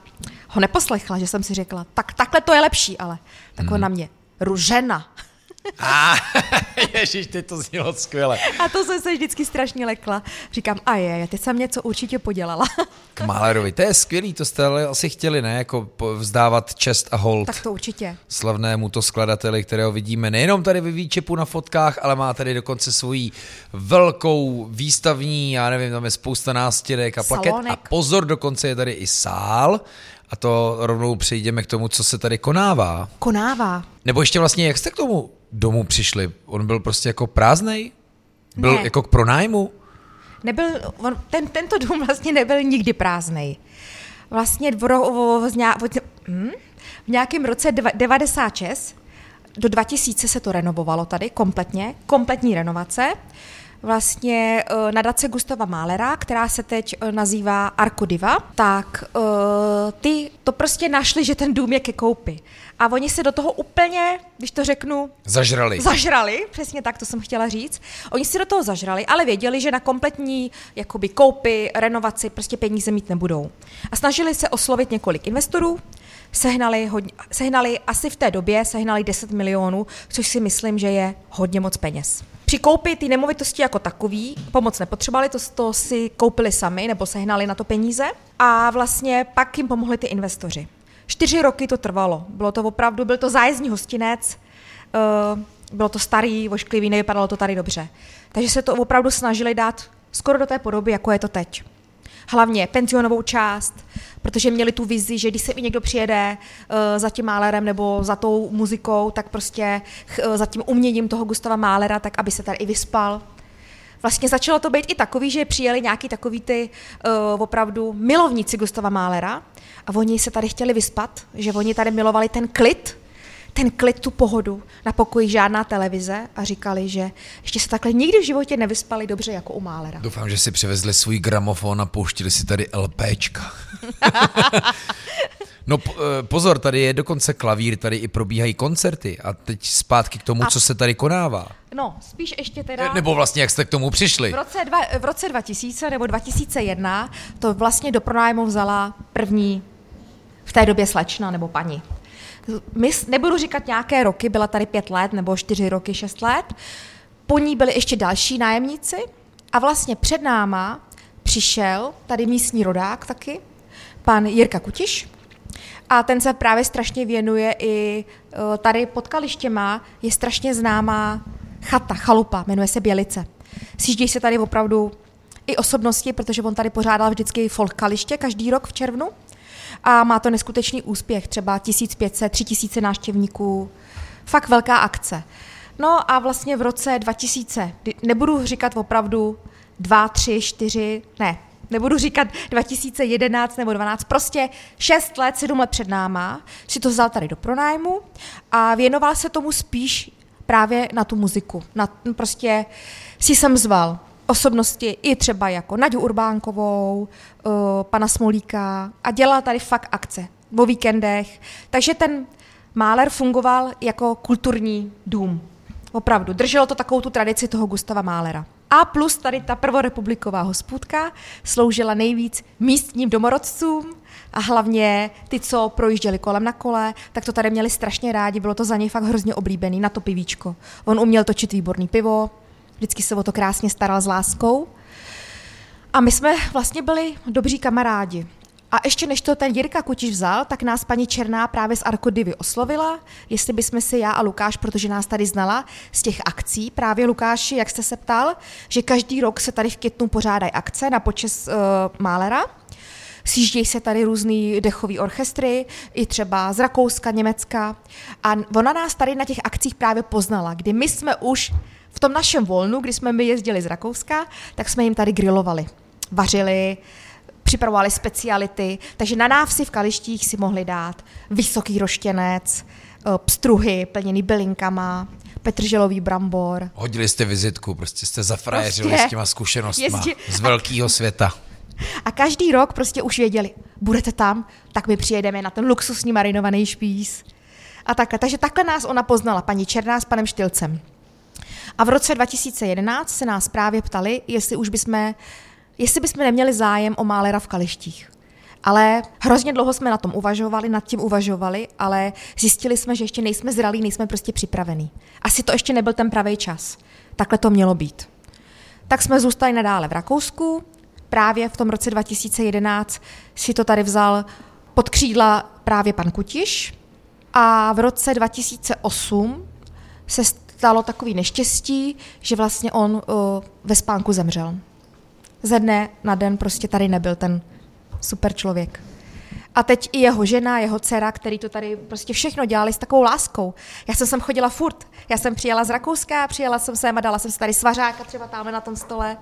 ho neposlechla, že jsem si řekla, tak takhle to je lepší, ale tak Mhm. on na mě, ružena. A ježiš, teď to znělo skvěle. A to jsem se vždycky strašně lekla. Říkám, a je, teď jsem něco určitě podělala. K Málerovi, to je skvělý, to jste ale asi chtěli, ne? Jako vzdávat čest a hold tak to určitě. slavnému to skladateli, kterého vidíme nejenom tady ve Výčepu na fotkách, ale má tady dokonce svoji velkou výstavní, já nevím, tam je spousta nástěrek a plaket. Salonek. A pozor, dokonce je tady i sál. A to rovnou přejdeme k tomu, co se tady konává. Konává. Nebo ještě vlastně, jak jste k tomu domu přišli? On byl prostě jako prázdnej? Byl Ne. jako k pronájmu? Nebyl, on, ten, tento dům vlastně nebyl nikdy prázdnej. Vlastně v, ro, v, v, hm? v nějakém roce dva- 96 do 2000 se to renovovalo tady kompletně, kompletní renovace. Vlastně eh, nadace Gustava Málera, která se teď eh, nazývá Arkodiva, tak eh, ty to prostě našli, že ten dům je ke koupi. A oni se do toho úplně, když to řeknu, Zažrali. Zažrali, přesně tak, to jsem chtěla říct. Oni si do toho zažrali, ale věděli, že na kompletní jakoby, koupy, renovaci prostě peníze mít nebudou. A snažili se oslovit několik investorů, sehnali, hodně, sehnali asi v té době sehnali 10 milionů, což si myslím, že je hodně moc peněz. Při koupi ty nemovitosti jako takový pomoc nepotřebovali, to, to si koupili sami nebo sehnali na to peníze a vlastně pak jim pomohli ty investoři. Čtyři roky to trvalo. Bylo to opravdu, byl to zájezdní hostinec, Uh, bylo to starý, vošklivý, nevypadalo to tady dobře. Takže se to opravdu snažili dát skoro do té podoby, jako je to teď. hlavně penzionovou část, protože měli tu vizi, že když se i někdo přijede uh, za tím Málerem nebo za tou muzikou, tak prostě uh, za tím uměním toho Gustava Málera, tak aby se tady i vyspal. Vlastně začalo to být i takový, že přijeli nějaký takový ty uh, opravdu milovníci Gustava Málera a oni se tady chtěli vyspat, že oni tady milovali ten klid, ten klid, tu pohodu, na pokoji žádná televize a říkali, že ještě se takhle nikdy v životě nevyspali dobře jako u Málera. Doufám, že si přivezli svůj gramofon a pouštili si tady LPčka. no eh, pozor, tady je dokonce klavír, tady i probíhají koncerty a teď zpátky k tomu, a... co se tady konává. No, spíš ještě teda... Nebo vlastně, jak jste k tomu přišli? V roce, dva, v roce 2000 nebo 2001 to vlastně do pronájmu vzala první v té době slečna nebo paní my, nebudu říkat nějaké roky, byla tady pět let nebo čtyři roky, šest let, po ní byli ještě další nájemníci a vlastně před náma přišel tady místní rodák taky, pan Jirka Kutiš, a ten se právě strašně věnuje i e, tady pod Kalištěma, je strašně známá chata, chalupa, jmenuje se Bělice. Sjíždějí se tady opravdu i osobnosti, protože on tady pořádal vždycky folk Kaliště každý rok v červnu a má to neskutečný úspěch, třeba 1500, 3000 návštěvníků, fakt velká akce. No a vlastně v roce 2000, nebudu říkat opravdu 2, 3, 4, ne, nebudu říkat 2011 nebo 12, prostě 6 let, 7 let před náma, si to vzal tady do pronájmu a věnoval se tomu spíš právě na tu muziku. Na, prostě si jsem zval osobnosti i třeba jako Naďu Urbánkovou, uh, pana Smolíka a dělal tady fakt akce o víkendech. Takže ten Máler fungoval jako kulturní dům. Opravdu. Drželo to takovou tu tradici toho Gustava Málera. A plus tady ta prvorepubliková hospůdka sloužila nejvíc místním domorodcům a hlavně ty, co projížděli kolem na kole, tak to tady měli strašně rádi, bylo to za něj fakt hrozně oblíbený na to pivíčko. On uměl točit výborný pivo, Vždycky se o to krásně staral s láskou. A my jsme vlastně byli dobří kamarádi. A ještě než to ten Jirka Kutiš vzal, tak nás paní Černá právě z Arkodivy oslovila, jestli bychom si já a Lukáš, protože nás tady znala z těch akcí, právě Lukáši, jak jste se ptal, že každý rok se tady v Kytnu pořádají akce na počes uh, Málera. Sjíždějí se tady různý dechový orchestry, i třeba z Rakouska, Německa. A ona nás tady na těch akcích právě poznala, kdy my jsme už v tom našem volnu, kdy jsme my jezdili z Rakouska, tak jsme jim tady grilovali, vařili, připravovali speciality, takže na návsi v Kalištích si mohli dát vysoký roštěnec, eh, pstruhy plněný bylinkama, petrželový brambor. Hodili jste vizitku, prostě jste zafrajeřili prostě, s těma zkušenostmi jezdí... z velkého světa. A každý rok prostě už věděli, budete tam, tak my přijedeme na ten luxusní marinovaný špís. A takhle. Takže takhle nás ona poznala, paní Černá s panem Štilcem. A v roce 2011 se nás právě ptali, jestli už bychom, jestli bychom neměli zájem o Málera v Kalištích. Ale hrozně dlouho jsme na tom uvažovali, nad tím uvažovali, ale zjistili jsme, že ještě nejsme zralí, nejsme prostě připravení. Asi to ještě nebyl ten pravý čas. Takhle to mělo být. Tak jsme zůstali nadále v Rakousku. Právě v tom roce 2011 si to tady vzal pod křídla právě pan Kutiš. A v roce 2008 se stalo takový neštěstí, že vlastně on uh, ve spánku zemřel. Ze dne na den prostě tady nebyl ten super člověk. A teď i jeho žena, jeho dcera, který to tady prostě všechno dělali s takovou láskou. Já jsem sem chodila furt. Já jsem přijela z Rakouska, přijela jsem sem a dala jsem si tady svařáka třeba tam na tom stole.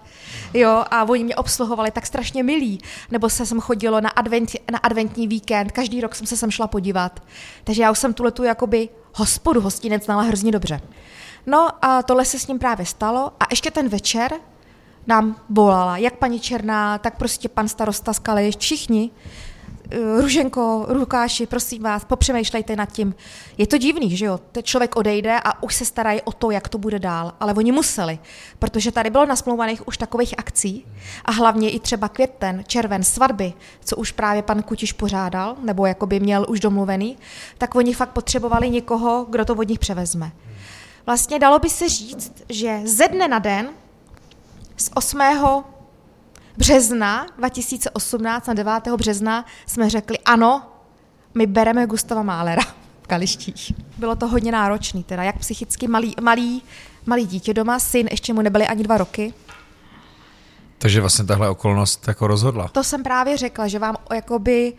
Jo, a oni mě obsluhovali tak strašně milí. Nebo se jsem chodilo na, advent, na adventní víkend, každý rok jsem se sem šla podívat. Takže já už jsem tuhle tu jakoby hospodu, hostinec znala hrozně dobře. No a tohle se s ním právě stalo a ještě ten večer nám volala jak paní Černá, tak prostě pan starosta z všichni. Eh, Ruženko, Lukáši, prosím vás, popřemýšlejte nad tím. Je to divný, že jo? Ten člověk odejde a už se starají o to, jak to bude dál. Ale oni museli, protože tady bylo nasmlouvaných už takových akcí a hlavně i třeba květen, červen, svatby, co už právě pan Kutiš pořádal, nebo jako by měl už domluvený, tak oni fakt potřebovali někoho, kdo to od nich převezme. Vlastně dalo by se říct, že ze dne na den z 8. března 2018 na 9. března jsme řekli ano, my bereme Gustava Málera v Kalištích. Bylo to hodně náročný, teda jak psychicky malý, malý, malý dítě doma, syn, ještě mu nebyly ani dva roky. Takže vlastně tahle okolnost jako rozhodla. To jsem právě řekla, že vám jakoby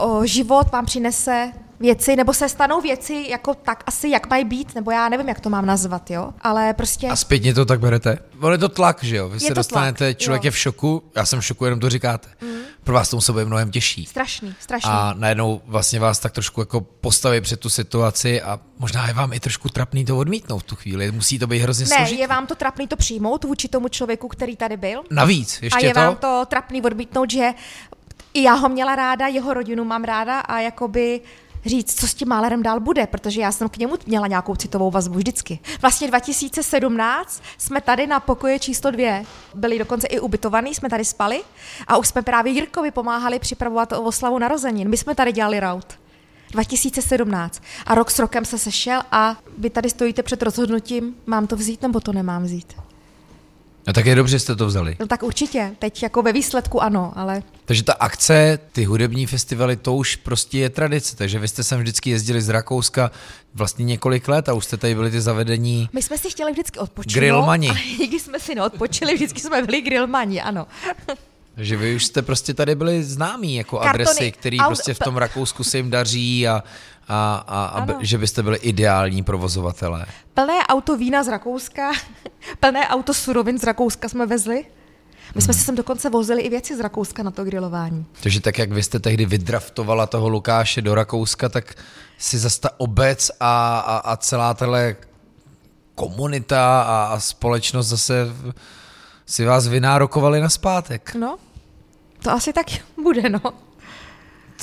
o, život vám přinese věci, nebo se stanou věci jako tak asi, jak mají být, nebo já nevím, jak to mám nazvat, jo, ale prostě... A zpětně to tak berete? On je to tlak, že jo? Vy Je se dostanete, tlak, člověk jo. je v šoku, já jsem v šoku, jenom to říkáte. Mm. Pro vás to muselo být mnohem těžší. Strašný, strašný. A najednou vlastně vás tak trošku jako postaví před tu situaci a možná je vám i trošku trapný to odmítnout v tu chvíli. Musí to být hrozně ne, složitý. je vám to trapný to přijmout vůči tomu člověku, který tady byl? Navíc, A ještě je to. vám to trapný odmítnout, že i já ho měla ráda, jeho rodinu mám ráda a jakoby říct, co s tím Málerem dál bude, protože já jsem k němu měla nějakou citovou vazbu vždycky. Vlastně 2017 jsme tady na pokoje číslo dvě byli dokonce i ubytovaný, jsme tady spali a už jsme právě Jirkovi pomáhali připravovat oslavu narozenin. My jsme tady dělali raut. 2017. A rok s rokem se sešel a vy tady stojíte před rozhodnutím, mám to vzít nebo to nemám vzít. No tak je dobře, že jste to vzali. No tak určitě, teď jako ve výsledku ano, ale Takže ta akce, ty hudební festivaly, to už prostě je tradice. Takže vy jste sem vždycky jezdili z Rakouska vlastně několik let a už jste tady byli ty zavedení. My jsme si chtěli vždycky odpočinout. Grillmani. ale Nikdy jsme si neodpočili, vždycky jsme byli grillmani, ano. Takže vy už jste prostě tady byli známí jako Kartony, adresy, který aut- prostě v tom Rakousku se jim daří a, a, a, a b- že byste byli ideální provozovatelé. Plné auto vína z Rakouska, plné auto surovin z Rakouska jsme vezli. My jsme si sem dokonce vozili i věci z Rakouska na to grilování. Takže tak, jak vy jste tehdy vydraftovala toho Lukáše do Rakouska, tak si zase ta obec a, a, a celá tahle komunita a, a společnost zase si vás vynárokovali na zpátek. No, to asi tak bude, no.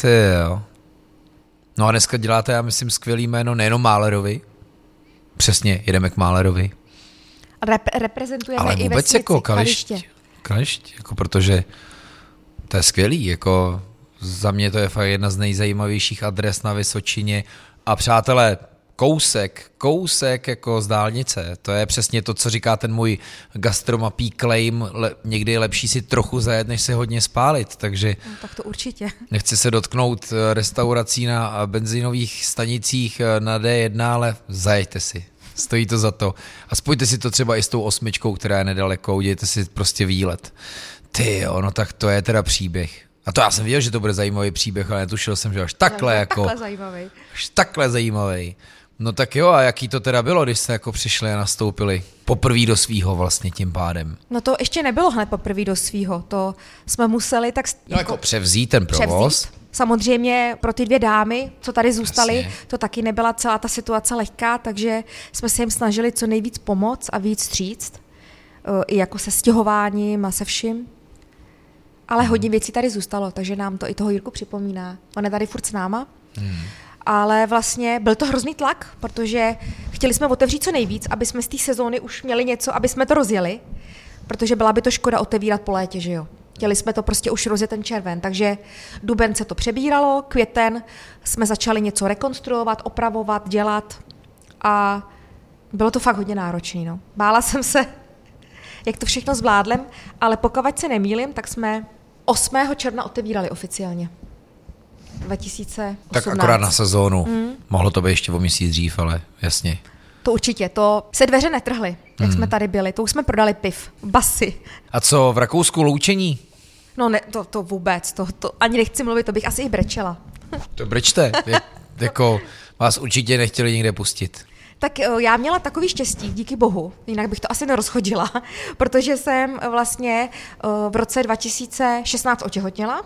Ty jo. No a dneska děláte, já myslím, skvělý jméno nejenom Málerovi, přesně, jedeme k Málerovi, Rep- reprezentujeme ale i vůbec jako kališť, kališť, jako protože to je skvělý, jako za mě to je fakt jedna z nejzajímavějších adres na Vysočině a přátelé, kousek, kousek jako z dálnice, to je přesně to, co říká ten můj gastromapí claim, le, někdy je lepší si trochu zajet, než se hodně spálit, takže No, tak to určitě. Nechci se dotknout eh, restaurací na eh, benzinových stanicích eh, na D1, ale zajeďte si. Stojí to za to. A spojte si to třeba i s tou osmičkou, která je nedaleko, udějte si prostě výlet. Ty jo, no tak to je teda příběh. A to já jsem věděl, že to bude zajímavý příběh, ale netušil jsem, že až takhle jako, Takhle zajímavý. až takhle zajímavý. No tak jo, a jaký to teda bylo, když jste jako přišli a nastoupili poprvé do svýho vlastně tím pádem? No to ještě nebylo hned poprvé do svýho, to jsme museli tak No jako převzít ten provoz. převzít. Samozřejmě pro ty dvě dámy, co tady zůstaly, Jasně. to taky nebyla celá ta situace lehká, takže jsme se jim snažili co nejvíc pomoct a víc stříct. eh, I jako se stěhováním a se vším. Ale Hmm. hodně věcí tady zůstalo, takže nám to i toho Jirku připomíná. On je tady furt s náma. Hmm. Ale vlastně byl to hrozný tlak, protože chtěli jsme otevřít co nejvíc, aby jsme z té sezóny už měli něco, aby jsme to rozjeli, protože byla by to škoda otevírat po létě, že jo. Chtěli jsme to prostě už rozjet ten červen, takže duben se to přebíralo, květen jsme začali něco rekonstruovat, opravovat, dělat a bylo to fakt hodně náročné. No. Bála jsem se, jak to všechno zvládlem, ale pokud se nemýlim, tak jsme 8. června otevírali oficiálně. 2018. Tak akorát na sezónu. Mm. Mohlo to být ještě o měsíc dřív, ale jasně. To určitě, to se dveře netrhly, jak jsme tady byli. To už jsme prodali piv, basy. A co v Rakousku loučení? No ne, to, to vůbec, to, to ani nechci mluvit, to bych asi i brečela. To brečte. Je, jako vás určitě nechtěli nikde pustit. Tak eh, já měla takový štěstí, díky bohu, jinak bych to asi nerozchodila, protože jsem vlastně eh, v roce 2016 otěhotněla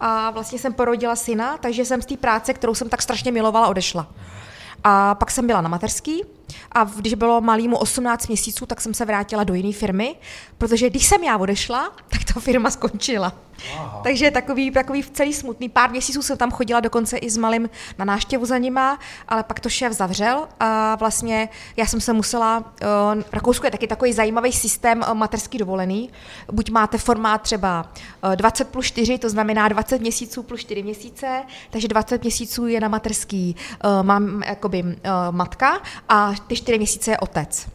a vlastně jsem porodila syna, takže jsem z té práce, kterou jsem tak strašně milovala, odešla. A pak jsem byla na mateřský a když bylo malýmu 18 měsíců, tak jsem se vrátila do jiné firmy, protože když jsem já odešla, tak ta firma skončila. Aha. Takže takový, takový celý smutný. Pár měsíců jsem tam chodila dokonce i s malým na náštěvu za nima, ale pak to šéf zavřel a vlastně já jsem se musela, uh, Rakousku je taky takový zajímavý systém uh, materský dovolený. Buď máte formát třeba uh, 20 plus 4, to znamená 20 měsíců plus 4 měsíce, takže 20 měsíců je na materský uh, mám, jakoby, uh, matka a ty 4 měsíce je otec.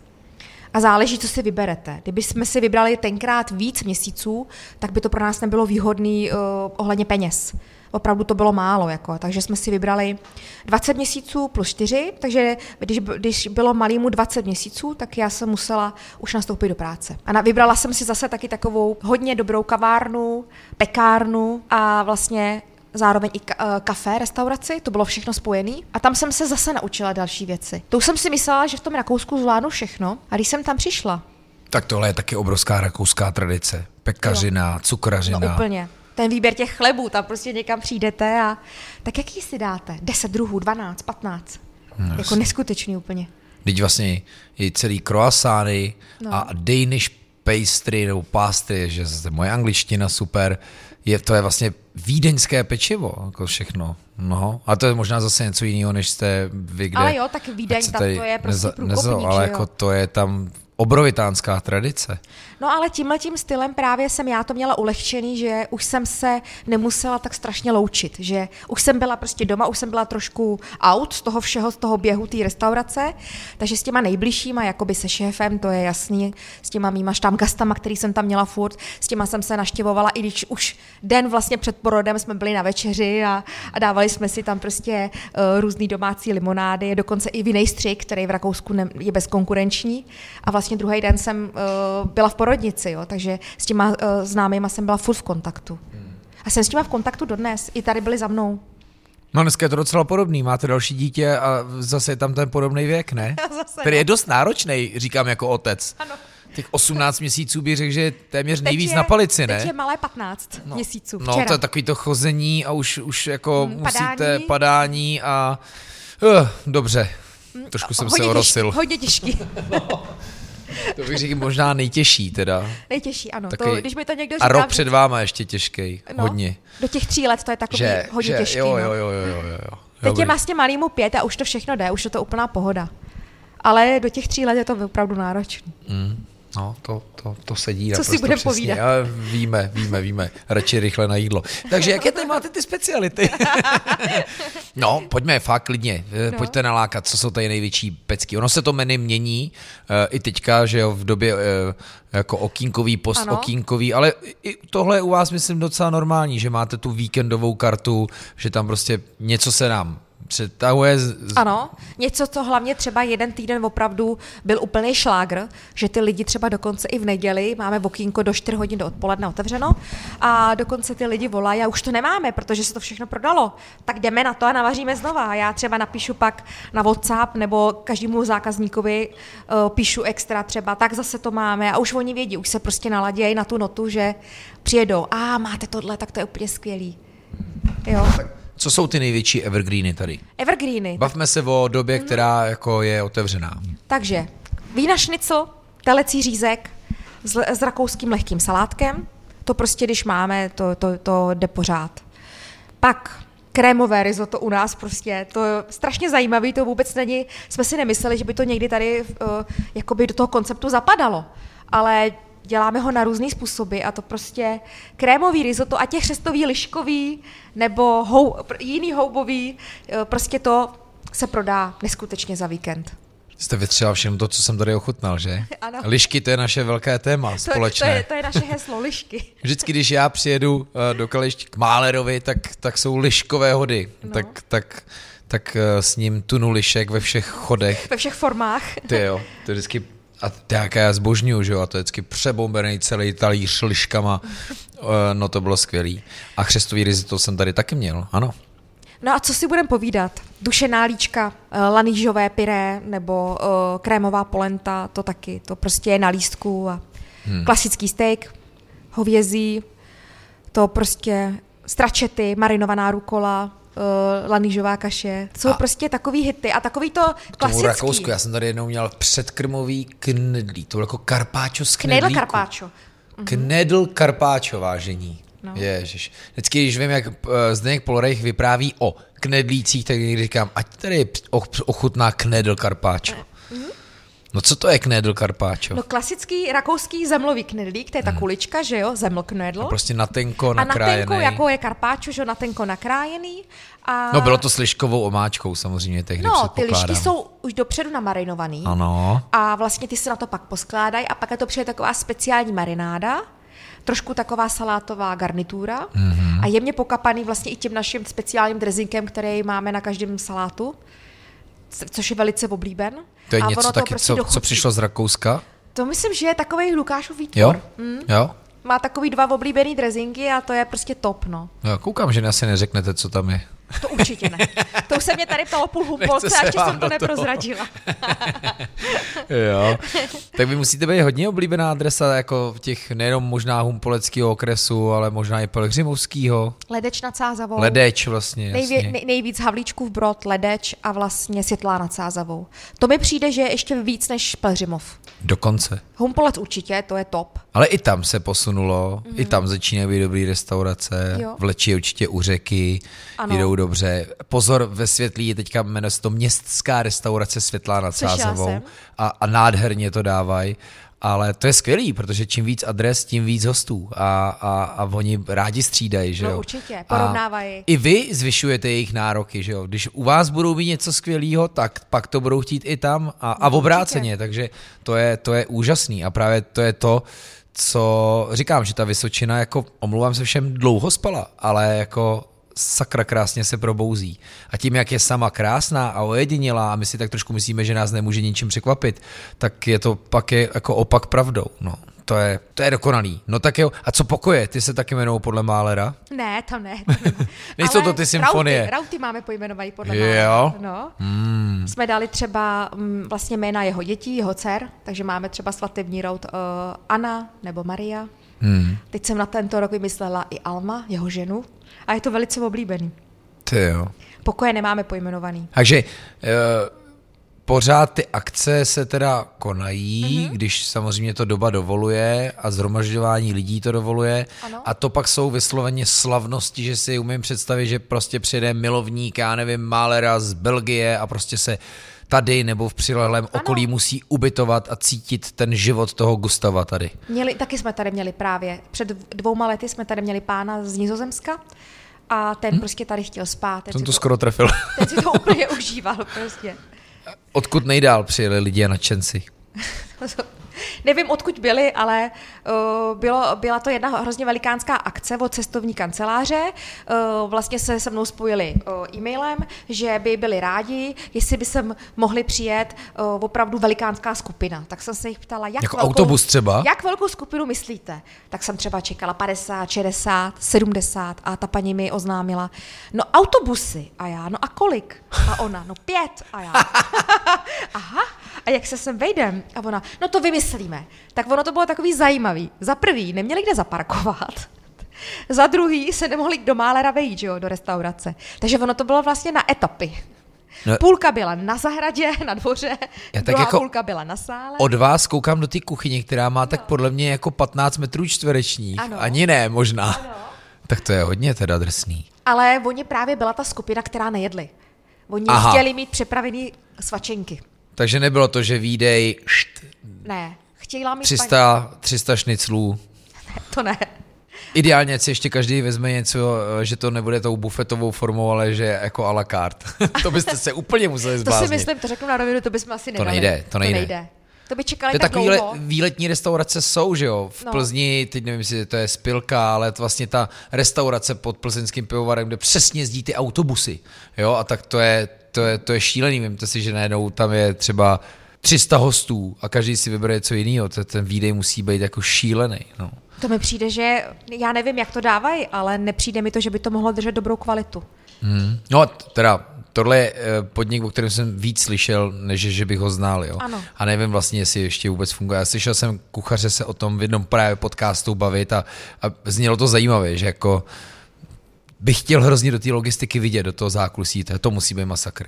A záleží, co si vyberete. Kdyby jsme si vybrali tenkrát víc měsíců, tak by to pro nás nebylo výhodný uh, ohledně peněz. Opravdu to bylo málo, jako, takže jsme si vybrali 20 měsíců plus 4, takže když, když bylo malýmu 20 měsíců, tak já jsem musela už nastoupit do práce. A na, vybrala jsem si zase taky takovou hodně dobrou kavárnu, pekárnu a vlastně zároveň i kafe, restauraci, to bylo všechno spojené. A tam jsem se zase naučila další věci. To jsem si myslela, že v tom Rakousku zvládnu všechno. A když jsem tam přišla, tak tohle je taky obrovská rakouská tradice. Pekařina, jo. cukrařina. No úplně. Ten výběr těch chlebů, tam prostě někam přijdete a tak jaký si dáte? 10 druhů, 12, 15. No, jako neskutečný úplně. Teď vlastně i celý croissány no. a Danish pastry nebo pastry, že zase moje angličtina super, je, to je vlastně vídeňské pečivo, jako všechno. No, a to je možná zase něco jiného, než jste vy, kde... Ale jo, tak Vídeň, tam to je prostě neza, Ale jako to je tam obrovitánská tradice. No ale tímhle tím stylem právě jsem já to měla ulehčený, že už jsem se nemusela tak strašně loučit, že už jsem byla prostě doma, už jsem byla trošku out z toho všeho, z toho běhu té restaurace, takže s těma nejbližšíma, jakoby se šéfem, to je jasný, s těma mýma štamgastama, který jsem tam měla furt, s těma jsem se naštěvovala, i když už den vlastně před porodem jsme byli na večeři a, a dávali jsme si tam prostě uh, různý domácí limonády, dokonce i vinej střik, který v Rakousku ne, je bezkonkurenční a vlastně druhý den jsem uh, byla v porodnici, jo, takže s těma uh, známýma jsem byla furt v kontaktu. Hmm. A jsem s těma v kontaktu dodnes, i tady byli za mnou. No dneska je to docela podobný, máte další dítě a zase je tam ten podobný věk, ne? zase, Který no. je dost náročný, říkám jako otec. Ano. Těch 18 měsíců bych řekl, že je téměř teď nejvíc je, na palici, ne? Teď je malé 15 no. měsíců. Včera. No, to je takový to chození a už, už jako hmm, musíte padání. padání a... Uh, dobře, hmm, trošku jsem hodně se orosil. Hodně těžký. no. To bych řekl možná nejtěžší teda. Nejtěžší, ano. To, když mi to někdo říká, a rok před váma ještě těžký, no, hodně. Do těch tří let to je takový že, hodně že, těžký. Jo, no. jo, jo, jo, jo, jo. Teď je vlastně malýmu pět a už to všechno jde, už je to úplná pohoda. Ale do těch tří let je to opravdu náročné. Mm. No, to, to, to sedí Co si budeme povídat? A víme, víme, víme. Radši rychle na jídlo. Takže jaké tady máte ty speciality? no, pojďme fakt klidně. Eh, no. Pojďte nalákat, co jsou tady největší pecky. Ono se to menu mění uh, i teďka, že jo, v době uh, jako okínkový, post ano. okínkový, ale i tohle je u vás, myslím, docela normální, že máte tu víkendovou kartu, že tam prostě něco se nám přetahuje. Z... Ano, něco, co hlavně třeba jeden týden opravdu byl úplný šlágr, že ty lidi třeba dokonce i v neděli, máme okýnko do 4 hodin do odpoledne otevřeno a dokonce ty lidi volají a už to nemáme, protože se to všechno prodalo. Tak jdeme na to a navaříme znova. Já třeba napíšu pak na WhatsApp nebo každému zákazníkovi uh, píšu extra třeba, tak zase to máme a už oni vědí, už se prostě naladějí na tu notu, že přijedou, a máte tohle, tak to je úplně skvělý. Jo. Tak co jsou ty největší evergreeny tady? Evergreeny. Bavme se o době, mm-hmm. která jako je otevřená. Takže vína šnicl, telecí řízek s, s rakouským lehkým salátkem. To prostě, když máme, to, to, to jde pořád. Pak krémové risotto u nás prostě, to je strašně zajímavý, to vůbec není, jsme si nemysleli, že by to někdy tady uh, jakoby do toho konceptu zapadalo. Ale děláme ho na různé způsoby a to prostě krémový risotto, ať je chřestový, liškový nebo hou, jiný houbový, eh, prostě to se prodá neskutečně za víkend. Jste vytřela všechno to, co jsem tady ochutnal, že? Ano. Lišky, to je naše velké téma to, společné. To je, to je naše heslo, lišky. Vždycky, když já přijedu uh, do Kališť k Málerovi, tak, tak jsou liškové hody. No. Tak, tak, tak uh, s ním tunu lišek ve všech chodech. Ve všech formách. Ty jo, to je vždycky a to jaké já zbožňuju, že jo, a to je vždycky přebombený celý talíř liškama, eh, no to bylo skvělý. A chřestový risotto jsem tady taky měl, ano. No a co si budeme povídat? Dušená líčka, eh, lanížové pyré nebo uh, krémová polenta, to taky, to prostě je na lístku a hmm. klasický steak, hovězí, to prostě stračety, marinovaná rukola, uh, lanížová kaše. Jsou a prostě takový hity a takový to klasický. Rakousku, já jsem tady jednou měl předkrmový knedlí, to bylo jako karpáčo z knedlíku. Knedl karpáčo. Mhm. Knedl karpáčo, vážení. No. Ježiš. Vždycky, když vím, jak uh, Zdeněk Polorejch vypráví o knedlících, tak někdy říkám, ať tady ochutná knedl karpáčo. Mm-hmm. No co to je knedl carpaccio? No klasický rakouský zemlový knedlík, to je ta kulička, že jo. Prostě na tenko a na nakrájený. tenko, jako je karpáčo, že jo, na tenko nakrájený. A... No bylo to s liškovou omáčkou samozřejmě tehdy No, ty lišky jsou už dopředu namarinovaný. Ano. A vlastně ty se na to pak poskládají a pak je to přijde taková speciální marináda, trošku taková salátová garnitura Mhm. mm-hmm. a jemně pokapaný vlastně i tím naším speciálním drezinkem, který máme na každém salátu, což je velice oblíben. To je a něco taky, prostě co, co přišlo z Rakouska? To myslím, že je takový Lukášův výtvor. Jo? Mm. Jo? Má takový dva oblíbený drezinky a to je prostě top, no. No, koukám, že asi neřeknete, co tam je. To určitě ne. To už se mě tady ptalo půl humpolce Nechce a se ještě vám jsem to neprozradila. jo. Tak vy musíte být hodně oblíbená adresa, jako v těch nejenom možná humpoleckého okresu, ale možná i pelhřimovského. Ledeč nad Sázavou. Ledeč vlastně. Nejvě, nej, nejvíc Havlíčkův Brod, Ledeč a vlastně Světlá nad Sázavou. To mi přijde, že je ještě víc než Pelřimov. Dokonce. Humpolec určitě, to je top. Ale i tam se posunulo, mm. i tam začínají být dobrý restaurace, Jo. v Leči je určitě u řeky, Ano. jdou dobře. Pozor, ve Světlí je teďka jmenuje to Městská restaurace Světlá nad Slyšela Sázavou jsem. a, a nádherně to dávají. Ale to je skvělý, protože čím víc adres, tím víc hostů a, a, a oni rádi střídají, že No jo? určitě, A porovnávají. I vy zvyšujete jejich nároky, že jo? Když u vás budou mít něco skvělého, tak pak to budou chtít i tam a, a No, obráceně, takže to je, to je úžasný a právě to je to, co říkám, že ta Vysočina, jako omlouvám se všem, dlouho spala, ale jako sakra krásně se probouzí. A tím, jak je sama krásná a ojedinělá a my si tak trošku myslíme, že nás nemůže ničím překvapit, tak je to pak je jako opak pravdou. No, to je, to je dokonalý. No tak jo, a co pokoje? Ty se taky jmenují podle Málera? Ne, to ne. To ne. Nejsou Ale to ty symfonie. Rauty, rauty máme pojmenovaný podle Jo? Málera. No. Hmm. Jsme dali třeba mm, vlastně jména jeho dětí, jeho dcer, takže máme třeba svatební rout uh, Anna nebo Maria. Hmm. Teď jsem na tento rok vymyslela i Alma, jeho ženu, a je to velice oblíbený. Ty jo. Pokoje nemáme pojmenovaný. Takže uh, pořád ty akce se teda konají, Mhm. mm-hmm. když samozřejmě to doba dovoluje a zhromažďování lidí to dovoluje. Ano. A to pak jsou vysloveně slavnosti, že si umím představit, že prostě přijede milovník, já nevím, Málera z Belgie a prostě se tady nebo v přilehlém Ano. okolí musí ubytovat a cítit ten život toho Gustava tady. Měli, taky jsme tady měli právě, před dvouma lety jsme tady měli pána z Nizozemska a ten hmm? prostě tady chtěl spát. Ten Jsem to skoro trefil. ten si to úplně užíval prostě. Odkud nejdál přijeli lidi a nadšenci? Nevím, odkud byli, ale uh, bylo, byla to jedna hrozně velikánská akce od cestovní kanceláře. Uh, vlastně se se mnou spojili uh, e-mailem, že by byli rádi, jestli by sem mohli přijet uh, opravdu velikánská skupina. Tak jsem se jich ptala, jak Jako velkou, autobus třeba? Jak velkou skupinu myslíte? Tak jsem třeba čekala 50, 60, 70 a ta paní mi oznámila, no autobusy. A já, no a kolik? A ona, no pět. A já, aha, a jak se sem vejdem? A ona, no to vymyslíme. Tak ono to bylo takový zajímavý. Za prvý, neměli kde zaparkovat. Za druhý se nemohli do Málera vejít, že jo, do restaurace. Takže ono to bylo vlastně na etapy. No. Půlka byla na zahradě, na dvoře, Já tak jako půlka byla na sále. Od vás koukám do té kuchyně, která má tak podle mě jako 15 metrů čtverečních. Ano. Ani ne, možná. Ano. Tak to je hodně teda drsný. Ale oni právě byla ta skupina, která nejedli. Oni Aha. Chtěli mít připravený svačenky. Takže nebylo to, že výdej št, Ne, chtěla mít 300, 300 šniclů. Paní... To ne. Ideálně si ještě každý vezme něco, že to nebude tou bufetovou formou, ale že jako à la carte. to byste se úplně museli To zbláznit. si myslím, to řeknu na rovinu, to bychom asi nedali. nejde, to nejde. To, nejde. to by čekali To tak takovýhle dlouho. výletní restaurace jsou, že jo? V No. Plzni, teď nevím, jestli to je Spilka, ale to vlastně ta restaurace pod plzeňským pivovarem, kde přesně jezdí ty autobusy, jo? A tak to je, to je, to je šílený. Vemte si, že najednou tam je třeba 300 hostů a každý si vybere něco jiného. Ten výdej musí být jako šílený, no. To mi přijde, že já nevím, jak to dávají, ale nepřijde mi to, že by to mohlo držet dobrou kvalitu. Hmm. No teda, tohle je eh, podnik, o kterém jsem víc slyšel, než že bych ho znal, jo. Ano. A nevím vlastně, jestli ještě vůbec funguje. Já slyšel jsem kuchaře se o tom v jednom právě podcastu bavit a, a znělo to zajímavě, že jako bych chtěl hrozně do té logistiky vidět, do toho zákusí, to, to musí být masakr.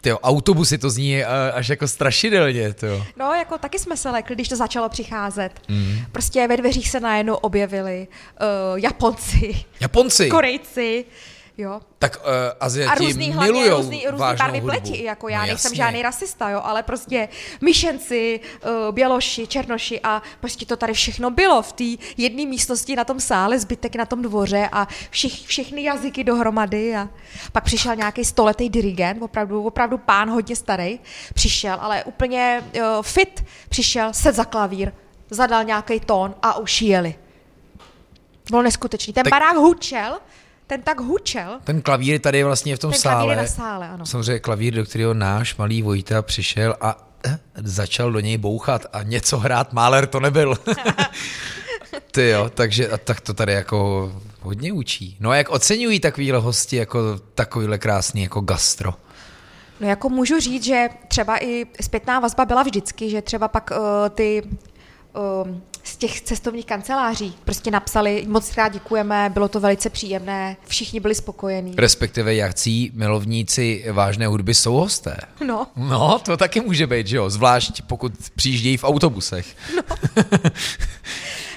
Ty autobusy, to zní a, až jako strašidelně, to. No, jako taky jsme se lekli, když to začalo přicházet. Mm. Prostě ve dveřích se najednou objevili uh, Japonci, Japonci, Korejci, jo. Tak uh, Aziati A různý, různý, barvy hudbu. pleti, jako já no, nejsem jasně. žádný rasista, jo, ale prostě myšenci, uh, běloši, černoši a prostě to tady všechno bylo v té jedné místnosti na tom sále, zbytek na tom dvoře a všich, všechny jazyky dohromady a pak přišel nějaký stoletý dirigent, opravdu, opravdu pán hodně starý, přišel, ale úplně uh, fit, přišel, set za klavír, zadal nějaký tón a už jeli. Bylo neskutečný. Ten Tak- barák hučel, ten tak hučel, Ten klavír tady je vlastně v tom ten sále. na sále, ano. Samozřejmě klavír, do kterého náš malý Vojta přišel a eh, začal do něj bouchat a něco hrát. Máler to nebyl. Ty jo, takže a tak to tady jako hodně učí. No a jak oceňují takovýhle hosti jako takovýhle krásný jako gastro? No jako můžu říct, že třeba i zpětná vazba byla vždycky, že třeba pak uh, ty z těch cestovních kanceláří prostě napsali, moc krát děkujeme, bylo to velice příjemné, všichni byli spokojení. Respektive jakcí milovníci vážné hudby jsou hosté. No, No, to taky může být, že jo? Zvlášť pokud přijíždějí v autobusech.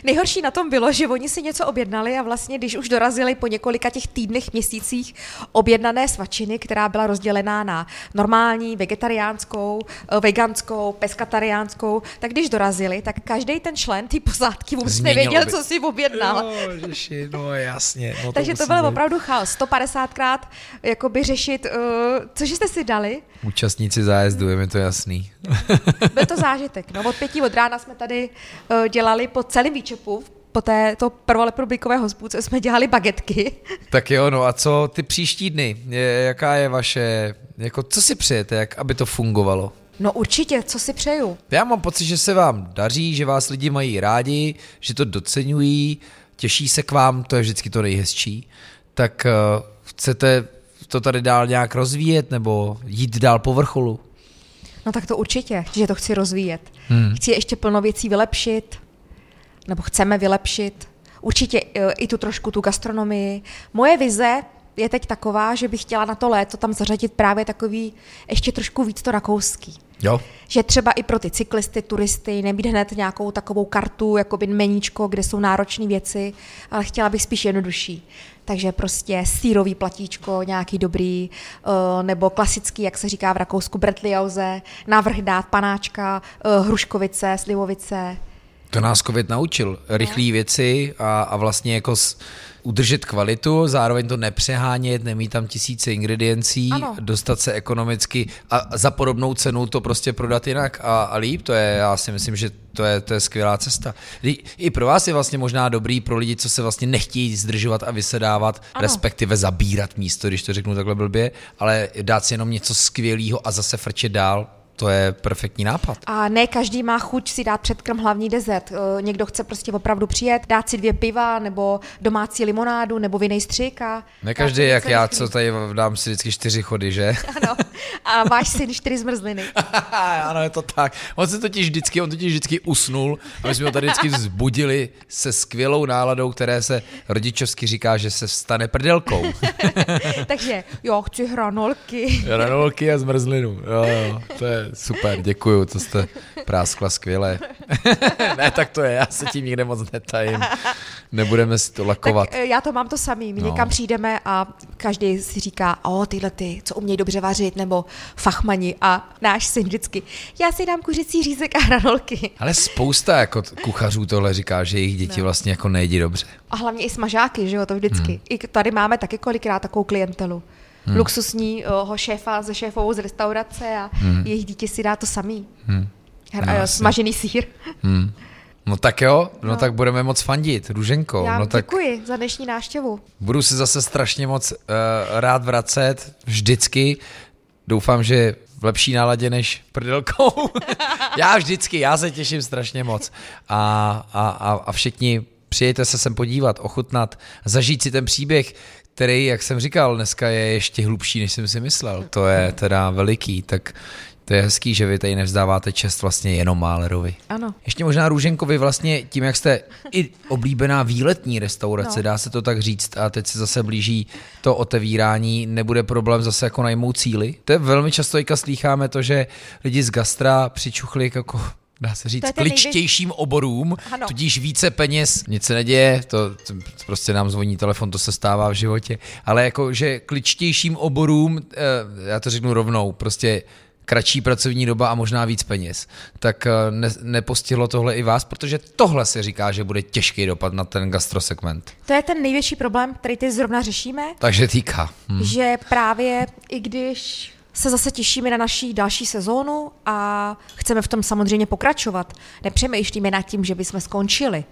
nejhorší na tom bylo, že oni si něco objednali a vlastně, když už dorazili po několika těch týdnech, měsících objednané svačiny, která byla rozdělená na normální, vegetariánskou, eh, veganskou, peskatariánskou, tak když dorazili, tak každý ten člen té posádky vůbec nevěděl, obě- co si objednal. Jo, žeši, no jasně. No Takže to musí byl být. opravdu chaos. 150krát jakoby řešit, uh, cože jste si dali. Účastníci zájezdu, je mi to jasný. Byl to zážitek. No, od pěti od rána jsme tady uh, dělali po celém výčepu, po té to prvorepublikové hospůdce jsme dělali bagetky. Tak jo, no a co ty příští dny? Je, jaká je vaše, jako co si přejete, jak aby to fungovalo? No určitě, co si přeju. Já mám pocit, že se vám daří, že vás lidi mají rádi, že to doceňují, těší se k vám, to je vždycky to nejhezčí. Tak uh, chcete to tady dál nějak rozvíjet nebo jít dál po vrcholu? No tak to určitě, že to chci rozvíjet. Hmm. Chci ještě plno věcí vylepšit, nebo chceme vylepšit. Určitě eh, i tu trošku tu gastronomii. Moje vize je teď taková, že bych chtěla na to léto tam zařadit právě takový ještě trošku víc to rakouský. Jo. Že třeba i pro ty cyklisty, turisty, nebýt hned nějakou takovou kartu, jakoby meníčko, kde jsou náročné věci, ale chtěla bych spíš jednodušší. Takže prostě sírový platíčko, nějaký dobrý, eh, nebo klasický, jak se říká v Rakousku, Bretliauze, navrh dát panáčka, eh, hruškovice, slivovice. To nás covid naučil. Rychlé věci a, a vlastně jako s, udržet kvalitu, zároveň to nepřehánět, nemít tam tisíce ingrediencí, Ano. dostat se ekonomicky a za podobnou cenu to prostě prodat jinak a, a líp, to je, já si myslím, že to je, to je skvělá cesta. I, pro vás je vlastně možná dobrý pro lidi, co se vlastně nechtějí zdržovat a vysedávat. Ano. respektive zabírat místo, když to řeknu takhle blbě, ale dát si jenom něco skvělého a zase frčet dál, to je perfektní nápad. A ne každý má chuť si dát předkrm hlavní dezert. Eh, Někdo chce prostě opravdu přijet, dát si dvě piva, nebo domácí limonádu, nebo vinej stříka. Ne Dát každý jak já, co tady dám si vždycky čtyři chody, že? Ano. A váš syn čtyři zmrzliny. ano, je to tak. On se totiž vždycky, on totiž vždycky usnul a my jsme ho tady vždycky vzbudili se skvělou náladou, které se rodičovsky říká, že se vstane prdelkou. Takže jo, chci hranolky. Ranolky a zmrzlinu. Jo, jo, to je super, děkuju, to jste práskla skvěle. ne, tak to je, já se tím nikde moc netajím. Nebudeme si to lakovat. Tak eh, já to mám to samý. My No. no. někam přijdeme a každý si říká, o, tyhle ty, co umějí dobře vařit, nebo fachmani. A náš syn vždycky, já si dám kuřecí řízek a hranolky. Ale spousta jako kuchařů tohle říká, že jejich děti vlastně jako nejedí dobře. A hlavně i smažáky, že jo, to vždycky. Hmm. I tady máme taky kolikrát takovou klientelu. Hmm. Luxusního šéfa ze šéfovou z restaurace a hmm. jejich dítě si dá to samý. Hmm. No, No, jasně. smažený sír. No tak jo, no, no. tak budeme moc fandit, Růženko. Já no tak děkuji za dnešní návštěvu. budu se zase strašně moc uh, rád vracet, vždycky. Doufám, že v lepší náladě než prdelkou. já vždycky, já se těším strašně moc. A, a, a, a všichni přijďte se sem podívat, ochutnat, zažít si ten příběh, který, jak jsem říkal, dneska je ještě hlubší, než jsem si myslel. To je teda veliký, tak to je hezký, že vy tady nevzdáváte čest vlastně jenom Málerovi. Ano. Ještě možná Růženkovi vlastně tím, jak jste i oblíbená výletní restaurace, no. Dá se to tak říct, a teď se zase blíží to otevírání, nebude problém zase jako najmout cíly. To je velmi často teďka slýcháme to, že lidi z gastra přičuchli jako dá se říct, kličtějším oborům, Ano. tudíž více peněz, nic se neděje, to, to prostě nám zvoní telefon, to se stává v životě, ale jako, že kličtějším oborům, eh, já to řeknu rovnou, prostě kratší pracovní doba a možná víc peněz, tak eh, ne, nepostihlo tohle i vás, protože tohle se říká, že bude těžký dopad na ten gastrosegment. To je ten největší problém, který teď zrovna řešíme, Takže týká. Hm. že právě i když se zase těšíme na naší další sezónu a chceme v tom samozřejmě pokračovat, nepřemýšlíme nad tím, že bychom skončili.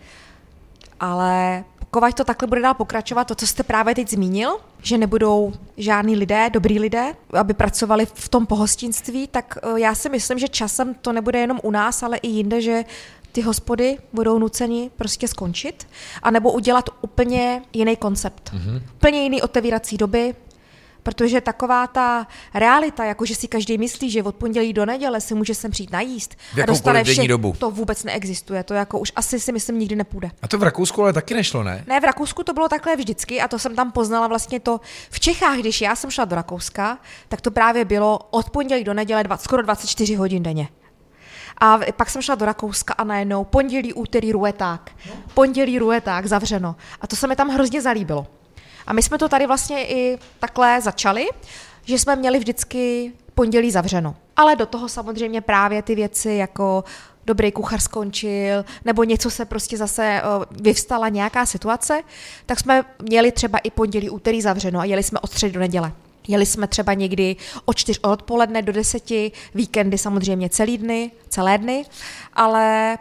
Ale pokud to takhle bude dál pokračovat, to, co jste právě teď zmínil, že nebudou žádní lidé, dobrý lidé, aby pracovali v tom pohostinství, tak eh, já si myslím, že časem to nebude jenom u nás, ale i jinde, že ty hospody budou nuceni prostě skončit, anebo udělat úplně jiný koncept. Mm-hmm. Úplně jiný otevírací doby, Protože taková ta realita, jako že si každý myslí, že od pondělí do neděle si může sem přijít najíst V jakoukoliv denní dobu. to vůbec neexistuje. To jako už asi si myslím nikdy nepůjde. A to v Rakousku ale taky nešlo, ne? Ne, v Rakousku to bylo takhle vždycky a to jsem tam poznala vlastně to. V Čechách, když já jsem šla do Rakouska, tak to právě bylo od pondělí do neděle dva, skoro 24 hodin denně. A pak jsem šla do Rakouska a najednou pondělí, úterý, rueták. Pondělí, rueták, zavřeno. A to se mi tam hrozně zalíbilo. A my jsme to tady vlastně i takhle začali, že jsme měli vždycky pondělí zavřeno. Ale do toho samozřejmě právě ty věci jako dobrý kuchař skončil, nebo něco se prostě zase vyvstala nějaká situace, tak jsme měli třeba i pondělí, úterý zavřeno a jeli jsme od středy do neděle. Jeli jsme třeba někdy od čtyř odpoledne do deseti, víkendy samozřejmě celý dny, celé dny, ale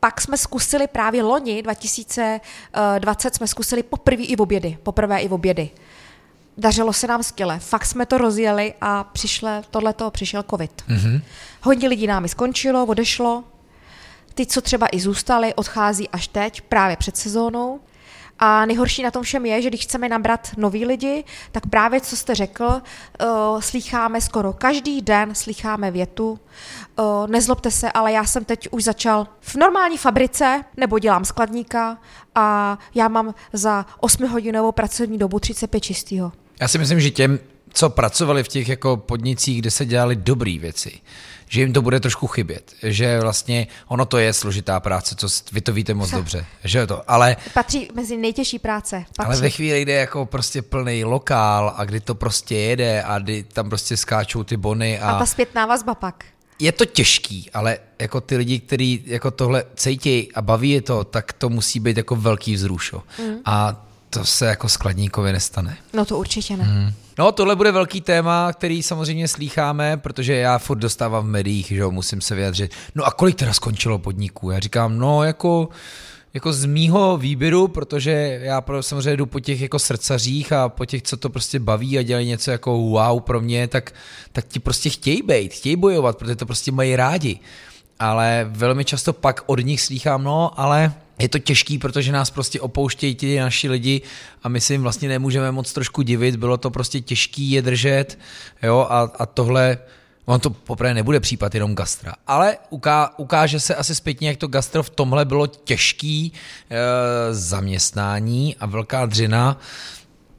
pak jsme zkusili právě loni 2020 jsme zkusili poprvé i v obědy, poprvé i v obědy. Dařilo se nám skvěle, fakt jsme to rozjeli a přišle, tohleto přišel covid. Mm-hmm. Hodně lidí nám i skončilo, odešlo. Ty, co třeba i zůstali, odchází až teď, právě před sezónou. A nejhorší na tom všem je, že když chceme nabrat nový lidi, tak právě co jste řekl, uh, slycháme skoro každý den, slycháme větu, uh, nezlobte se, ale já jsem teď už začal v normální fabrice, nebo dělám skladníka a já mám za 8-hodinovou pracovní dobu 35 čistýho. Já si myslím, že těm, co pracovali v těch jako podnicích, kde se dělali dobré věci, že jim to bude trošku chybět. Že vlastně ono to je složitá práce, co vy to víte moc dobře. Že to, ale... Patří mezi nejtěžší práce. Patří. Ale ve chvíli, kdy je jako prostě plný lokál a kdy to prostě jede a kdy tam prostě skáčou ty bony a... A ta zpětná vazba pak. Je to těžký, ale jako ty lidi, kteří jako tohle cítějí a baví je to, tak to musí být jako velký vzrušo. Mm. A to se jako skladníkovi nestane. No to určitě ne. Mm. No, tohle bude velký téma, který samozřejmě slýcháme, protože já furt dostávám v médiích, že jo, musím se vyjadřit. No a kolik teda skončilo podniků? Já říkám, no jako, jako z mýho výběru, protože já samozřejmě jdu po těch jako srdcařích a po těch, co to prostě baví a dělají něco jako wow pro mě, tak, tak ti prostě chtějí být, chtějí bojovat, protože to prostě mají rádi. Ale velmi často pak od nich slýchám, no, ale je to těžký, protože nás prostě opouštějí ti naši lidi a my si jim vlastně nemůžeme moc trošku divit, bylo to prostě těžký je držet, jo, a, a tohle, on to poprvé nebude případ jenom gastra, ale uká, ukáže se asi zpětně, jak to gastro v tomhle bylo těžký e, zaměstnání a velká dřina,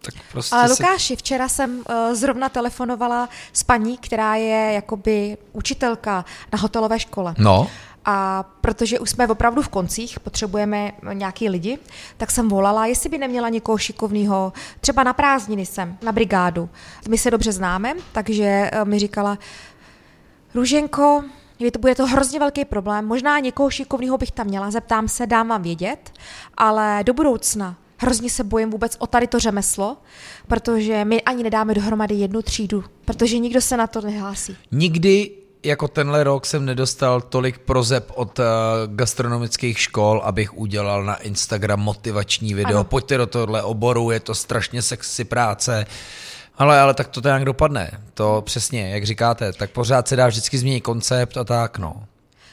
tak prostě Ale. Lukáši, včera jsem uh, zrovna telefonovala s paní, která je jakoby učitelka na hotelové škole. No. A protože už jsme opravdu v koncích, potřebujeme nějaký lidi, tak jsem volala, jestli by neměla někoho šikovného, třeba na prázdniny jsem, na brigádu. My se dobře známe, takže mi říkala, Růženko, to, bude to hrozně velký problém, možná někoho šikovného bych tam měla, zeptám se, dám vám vědět, ale do budoucna hrozně se bojím vůbec o tady to řemeslo, protože my ani nedáme dohromady jednu třídu, protože nikdo se na to nehlásí. Nikdy jako tenhle rok jsem nedostal tolik prozeb od uh, gastronomických škol, abych udělal na Instagram motivační video. Ano. Pojďte do tohle oboru, je to strašně sexy práce. Ale, ale tak to nějak dopadne. To přesně, jak říkáte, tak pořád se dá vždycky změnit koncept a tak, no.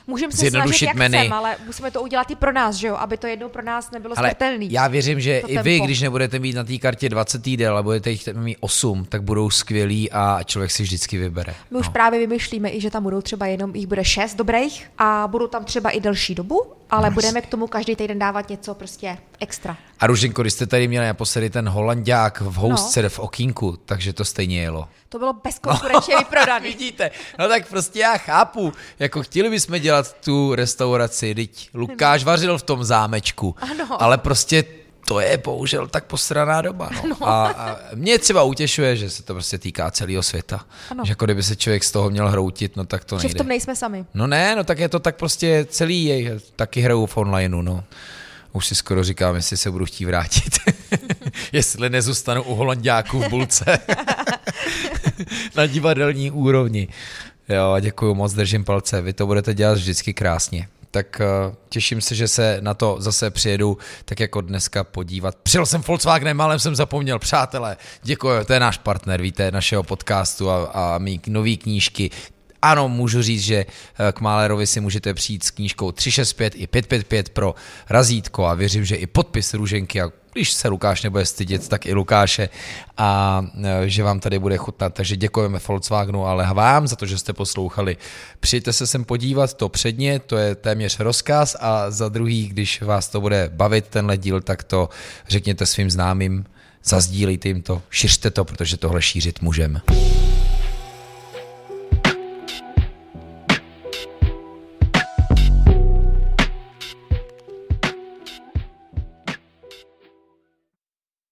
Můžeme se snažit, jak menu. chcem, ale musíme to udělat i pro nás, že jo? Aby to jednou pro nás nebylo ale smrtelný. Já věřím, že i vy, když nebudete mít na té kartě 20 jídel, ale budete jich mít 8, tak budou skvělí a člověk si vždycky vybere. My no. už právě vymýšlíme i, že tam budou třeba jenom, jich bude 6 dobrých a budou tam třeba i delší dobu ale budeme k tomu každý týden dávat něco prostě extra. A Ruženko, když jste tady měli naposledy ten holandák v housce no. v okínku, takže to stejně jelo. To bylo bezkonkurenčně no, vyprodaný. Vidíte, no tak prostě já chápu, jako chtěli bychom dělat tu restauraci, teď Lukáš vařil v tom zámečku, Ano. ale prostě to je bohužel tak posraná doba. No. No. A, a mě třeba utěšuje, že se to prostě týká celého světa. Ano. Že jako kdyby se člověk z toho měl hroutit, no tak to nejde. Že v tom nejsme sami. No ne, no tak je to tak prostě celý, je, taky hraju v onlineu, no. Už si skoro říkám, jestli se budu chtít vrátit. jestli nezůstanu u holandáků v bulce. Na divadelní úrovni. Jo, děkuji moc, držím palce. Vy to budete dělat vždycky krásně tak uh, těším se, že se na to zase přijedu tak jako dneska podívat. Přijel jsem Volkswagenem, málem jsem zapomněl, přátelé, děkuji, to je náš partner, víte, našeho podcastu a, a mý nový knížky, ano, můžu říct, že eh, k Málerovi si můžete přijít s knížkou 365 i 555 pro razítko a věřím, že i podpis Růženky a když se Lukáš nebude stydět, tak i Lukáše a eh, že vám tady bude chutnat. Takže děkujeme Volkswagenu, ale vám za to, že jste poslouchali. Přijďte se sem podívat, to předně, to je téměř rozkaz a za druhý, když vás to bude bavit tenhle díl, tak to řekněte svým známým, zazdílejte jim to, šiřte to, protože tohle šířit můžeme.